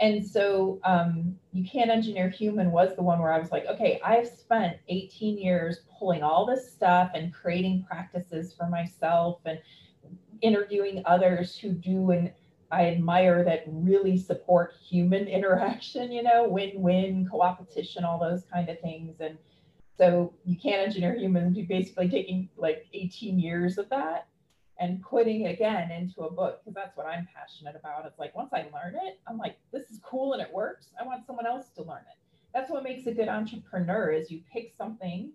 And so um, You Can't Engineer Human was the one where I was like, okay, I've spent 18 years pulling all this stuff and creating practices for myself and interviewing others who do and I admire that really support human interaction, you know, win-win, co-opetition, all those kind of things. And so you can't engineer humans. You're basically taking like 18 years of that and putting it again into a book because that's what I'm passionate about. It's like once I learn it, I'm like, this is cool and it works. I want someone else to learn it. That's what makes a good entrepreneur is you pick something,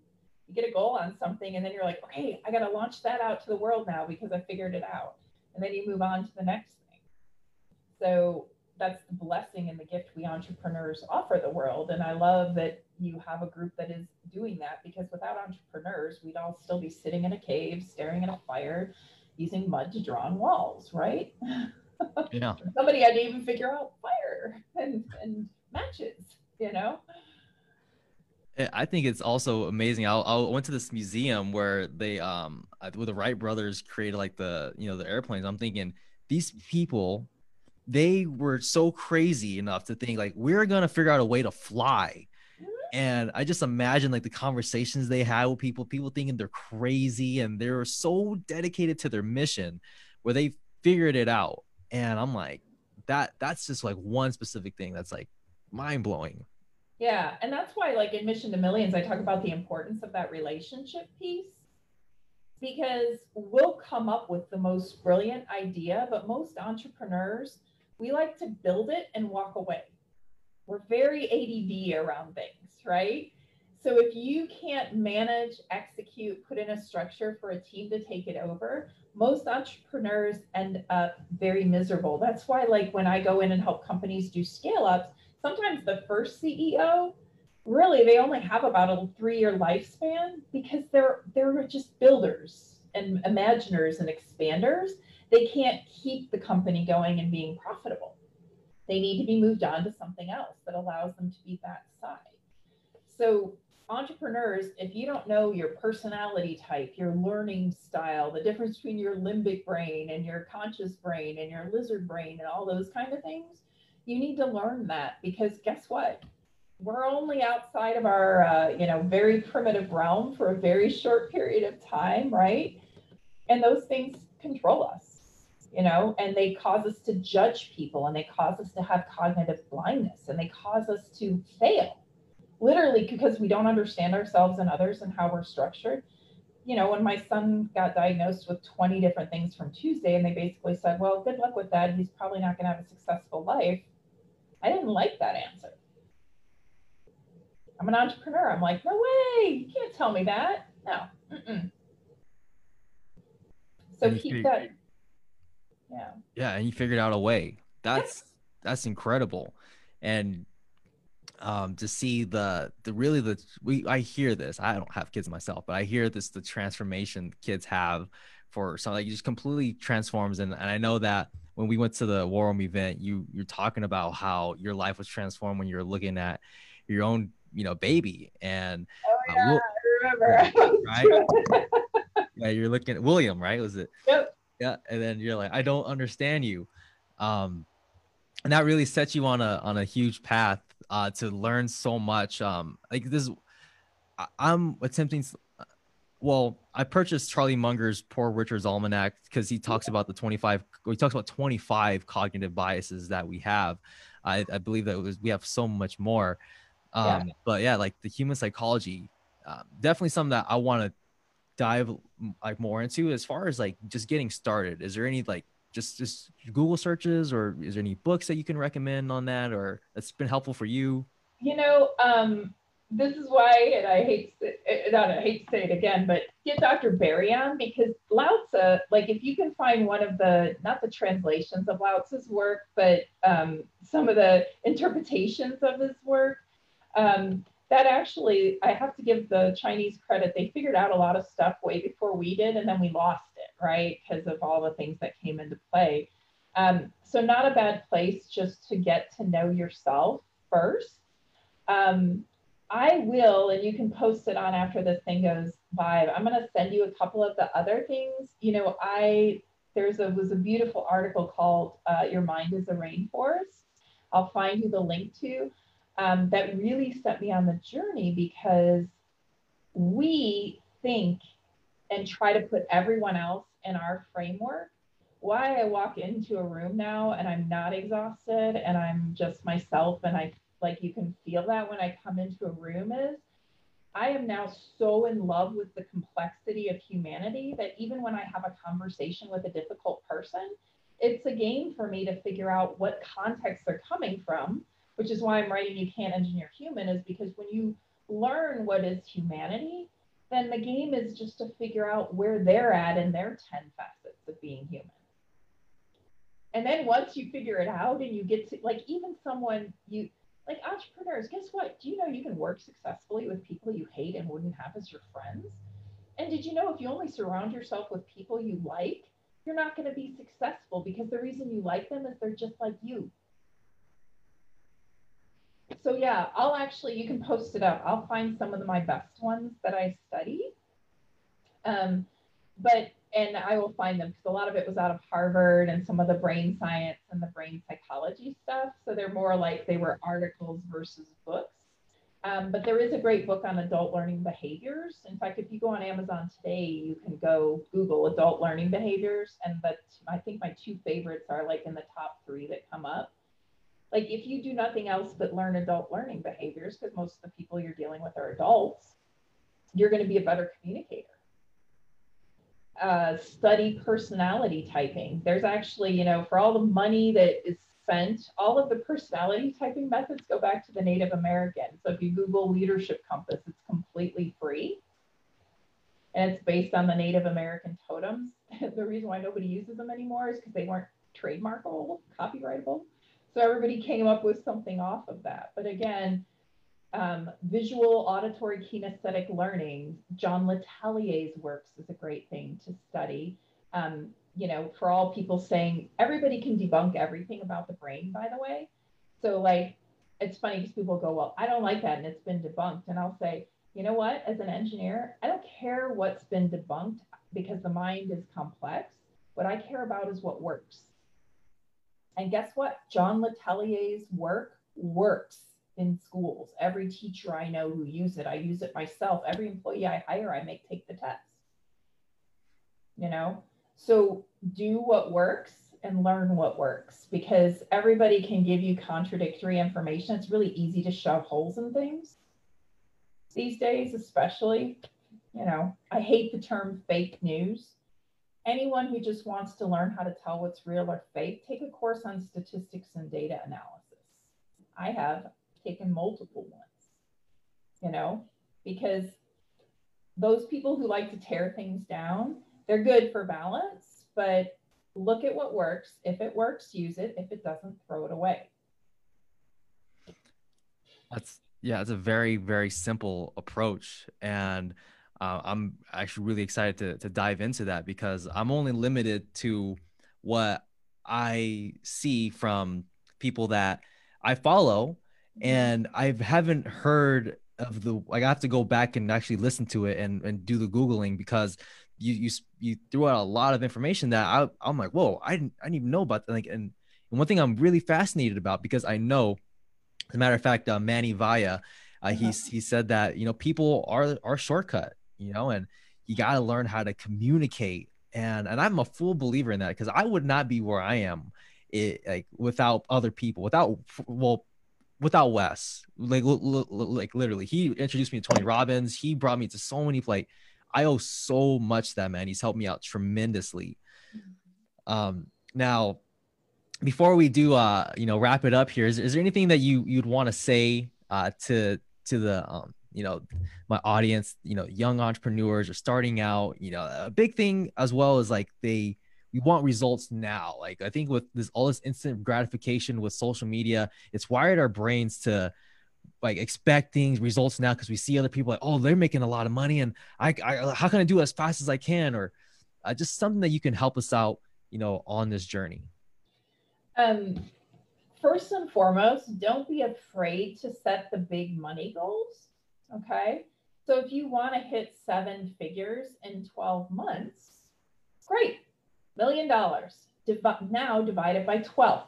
you get a goal on something, and then you're like, okay, I got to launch that out to the world now because I figured it out. And then you move on to the next thing. So that's the blessing and the gift we entrepreneurs offer the world. And I love that you have a group that is doing that because without entrepreneurs, we'd all still be sitting in a cave, staring at a fire, using mud to draw on walls, right? Yeah. Somebody had to even figure out fire and, and matches, you know? I think it's also amazing. I, I went to this museum where they, um, where the Wright brothers created like the, you know, the airplanes. I'm thinking these people they were so crazy enough to think like we're gonna figure out a way to fly. And i just imagine like the conversations they had with people people thinking they're crazy and they're so dedicated to their mission where they figured it out. And i'm like that that's just like one specific thing that's like mind-blowing. Yeah and that's why like in mission to millions i talk about the importance of that relationship piece because we'll come up with the most brilliant idea but most entrepreneurs we like to build it and walk away. We're very ADD around things, right? So if you can't manage, execute, put in a structure for a team to take it over, most entrepreneurs end up very miserable. That's why, like, when I go in and help companies do scale ups, sometimes the first CEO really they only have about a three-year lifespan because they're they're just builders and imaginers and expanders they can't keep the company going and being profitable. They need to be moved on to something else that allows them to be that side. So, entrepreneurs, if you don't know your personality type, your learning style, the difference between your limbic brain and your conscious brain and your lizard brain and all those kind of things, you need to learn that because guess what? We're only outside of our, uh, you know, very primitive realm for a very short period of time, right? And those things control us you know, and they cause us to judge people and they cause us to have cognitive blindness and they cause us to fail, literally because we don't understand ourselves and others and how we're structured. You know, when my son got diagnosed with 20 different things from Tuesday, and they basically said, Well, good luck with that. He's probably not going to have a successful life. I didn't like that answer. I'm an entrepreneur. I'm like, No way. You can't tell me that. No. Mm-mm. So keep that yeah. Yeah and you figured out a way. That's that's incredible. And um to see the the really the we i hear this. I don't have kids myself but i hear this the transformation kids have for something like just completely transforms. And, and i know that when we went to the war room event you you're talking about how your life was transformed when you're looking at your own you know baby. And oh yeah uh, Will, I remember. Right? Yeah you're looking at william right? Was it? Yep yeah and then you're like i don't understand you. Um and that really sets you on a on a huge path uh to learn so much um like this I, i'm attempting well i purchased charlie munger's poor richard's almanac because he talks about the 25 he talks about 25 cognitive biases that we have. I, I believe that was, we have so much more. Um yeah. but yeah like the human psychology uh, definitely something that i want to dive like more into as far as like just getting started is there any like just just google searches or is there any books that you can recommend on that or that's been helpful for you you know um this is why, and I hate, not I hate to say it again, but get Dr. barry on because Lao Tzu, like if you can find one of the, not the translations of Lao Tzu's work, but um, some of the interpretations of his work, um, that actually, I have to give the Chinese credit. They figured out a lot of stuff way before we did, and then we lost it, right? Because of all the things that came into play. Um, so not a bad place just to get to know yourself first. Um, I will, and you can post it on after this thing goes live. I'm going to send you a couple of the other things. You know, I there's a was a beautiful article called uh, "Your Mind Is a Rainforest." I'll find you the link to um, that really set me on the journey because we think and try to put everyone else in our framework. Why I walk into a room now and I'm not exhausted and I'm just myself and I like you can feel that when I come into a room is I am now so in love with the complexity of humanity that even when I have a conversation with a difficult person, it's a game for me to figure out what context they're coming from, which is why I'm writing You Can't Engineer Human, is because when you learn what is humanity, then the game is just to figure out where they're at in their 10 facets of being human. And then once you figure it out and you get to like even someone you like entrepreneurs, guess what? Do you know you can work successfully with people you hate and wouldn't have as your friends? And did you know if you only surround yourself with people you like, you're not going to be successful because the reason you like them is they're just like you. So yeah, I'll actually you can post it up. I'll find some of my best ones that I study. Um, but and I will find them because a lot of it was out of Harvard and some of the brain science and the brain psychology stuff. So they're more like they were articles versus books. Um, but there is a great book on adult learning behaviors. In fact, if you go on Amazon today, you can go Google adult learning behaviors. And but I think my two favorites are like in the top three that come up. Like if you do nothing else but learn adult learning behaviors, because most of the people you're dealing with are adults, you're going to be a better communicator uh, study personality typing. There's actually, you know, for all the money that is spent, all of the personality typing methods go back to the Native American. So if you Google leadership compass, it's completely free. And it's based on the Native American totems. the reason why nobody uses them anymore is because they weren't trademarkable, copyrightable. So everybody came up with something off of that. But again, um, visual auditory kinesthetic learning, John Letellier's works is a great thing to study. Um, you know, for all people saying everybody can debunk everything about the brain, by the way. So, like, it's funny because people go, Well, I don't like that and it's been debunked. And I'll say, You know what? As an engineer, I don't care what's been debunked because the mind is complex. What I care about is what works. And guess what? John Letellier's work works in schools. Every teacher I know who use it, I use it myself. Every employee I hire, I make take the test. You know, so do what works and learn what works because everybody can give you contradictory information. It's really easy to shove holes in things these days, especially. You know, I hate the term fake news. Anyone who just wants to learn how to tell what's real or fake, take a course on statistics and data analysis. I have taken multiple ones, you know, because those people who like to tear things down, they're good for balance, but look at what works. If it works, use it. If it doesn't, throw it away. That's yeah, it's a very very simple approach, and uh, I'm actually really excited to to dive into that because I'm only limited to what I see from people that I follow. And I haven't heard of the like I have to go back and actually listen to it and and do the googling because you you you threw out a lot of information that I I'm like whoa I didn't I didn't even know about that. Like and, and one thing I'm really fascinated about because I know as a matter of fact uh, Manny Vaya uh, he uh-huh. he said that you know people are are shortcut you know and you got to learn how to communicate and and I'm a full believer in that because I would not be where I am it, like without other people without well without Wes, like like literally, he introduced me to Tony Robbins. He brought me to so many like I owe so much to that man. He's helped me out tremendously. Um, now, before we do, uh, you know, wrap it up here, is, is there anything that you you'd want to say uh, to to the um, you know my audience you know young entrepreneurs are starting out you know a big thing as well is like they we want results now. Like i think with this all this instant gratification with social media it's wired our brains to like expecting results now because we see other people like oh they're making a lot of money and I, I how can i do as fast as i can? Or uh, just something that you can help us out you know on this journey. Um first and foremost don't be afraid to set the big money goals Okay. So if you want to hit seven figures in 12 months, great. Million dollars. Div- now divide it by 12.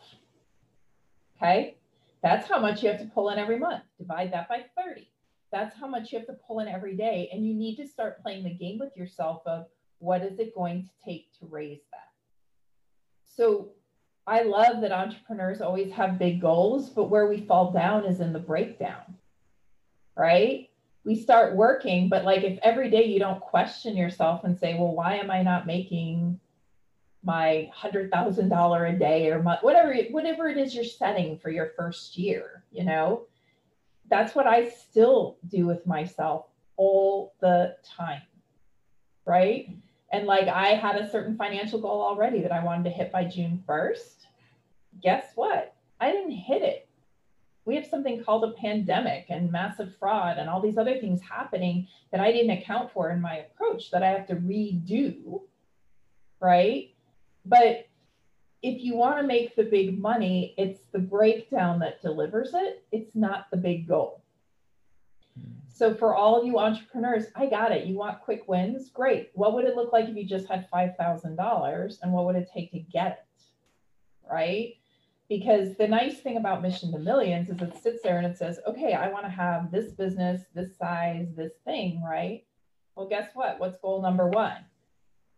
Okay. That's how much you have to pull in every month. Divide that by 30. That's how much you have to pull in every day. And you need to start playing the game with yourself of what is it going to take to raise that. So I love that entrepreneurs always have big goals, but where we fall down is in the breakdown, right? We start working but like if every day you don't question yourself and say well why am i not making my hundred thousand dollar a day or my, whatever whatever it is you're setting for your first year you know? That's what i still do with myself all the time right? And like i had a certain financial goal already that i wanted to hit by june 1st guess what? I didn't hit it we have something called a pandemic and massive fraud and all these other things happening that I didn't account for in my approach that I have to redo. Right. But if you want to make the big money, it's the breakdown that delivers it, it's not the big goal. Hmm. So, for all of you entrepreneurs, I got it. You want quick wins? Great. What would it look like if you just had $5,000 and what would it take to get it? Right because the nice thing about mission to millions is it sits there and it says okay i want to have this business this size this thing right? Well guess what? What's goal number one?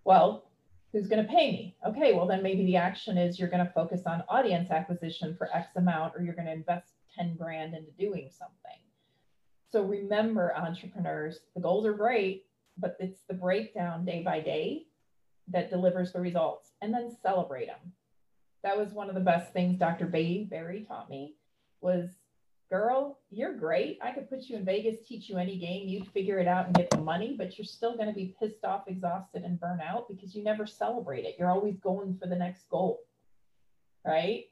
Well who's going to pay me? Okay well then maybe the action is you're going to focus on audience acquisition for x amount or you're going to invest 10 grand into doing something. So remember entrepreneurs the goals are great but it's the breakdown day by day that delivers the results and then celebrate them that was one of the best things Dr. Bay Barry taught me was girl, you're great. I could put you in Vegas, teach you any game, you'd figure it out and get the money, but you're still going to be pissed off, exhausted, and burn out because you never celebrate it. You're always going for the next goal. Right?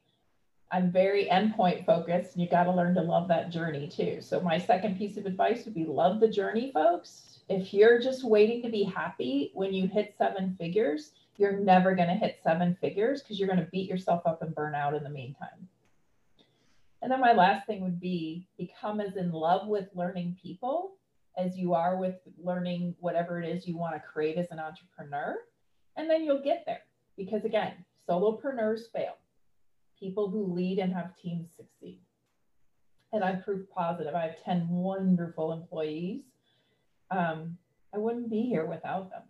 I'm very endpoint focused. And you got to learn to love that journey too. So, my second piece of advice would be love the journey, folks. If you're just waiting to be happy when you hit seven figures, you're never going to hit seven figures because you're going to beat yourself up and burn out in the meantime. And then my last thing would be become as in love with learning people as you are with learning whatever it is you want to create as an entrepreneur. And then you'll get there. Because again, solopreneurs fail. People who lead and have teams succeed. And I'm proof positive. I have 10 wonderful employees. Um, I wouldn't be here without them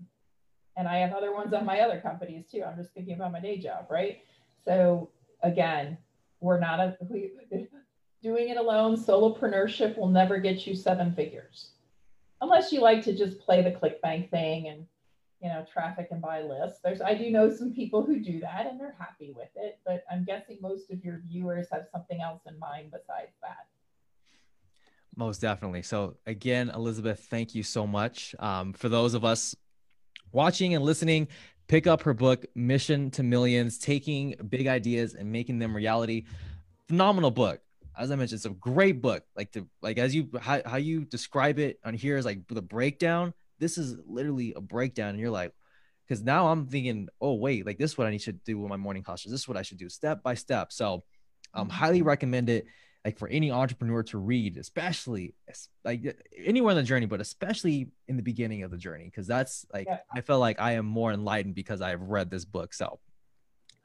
and I have other ones on my other companies too. I'm just thinking about my day job, right? So again, we're not a we, doing it alone. Solopreneurship will never get you seven figures, unless you like to just play the ClickBank thing and you know traffic and buy lists. There's I do know some people who do that and they're happy with it, but I'm guessing most of your viewers have something else in mind besides that. Most definitely. So again, Elizabeth, thank you so much. Um, for those of us watching and listening, pick up her book, Mission to Millions, taking big ideas and making them reality. Phenomenal book. As I mentioned, it's a great book. Like to like as you how, how you describe it on here is like the breakdown. This is literally a breakdown, and you're like, because now I'm thinking, oh wait, like this is what I need to do with my morning hustle. This is what I should do step by step. So, um, highly recommend it like for any entrepreneur to read, especially like anywhere on the journey, but especially in the beginning of the journey, because that's like yeah. I feel like I am more enlightened because I've read this book. So,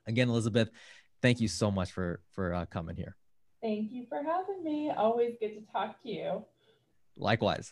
again, Elizabeth, thank you so much for for uh, coming here. Thank you for having me. Always good to talk to you. Likewise.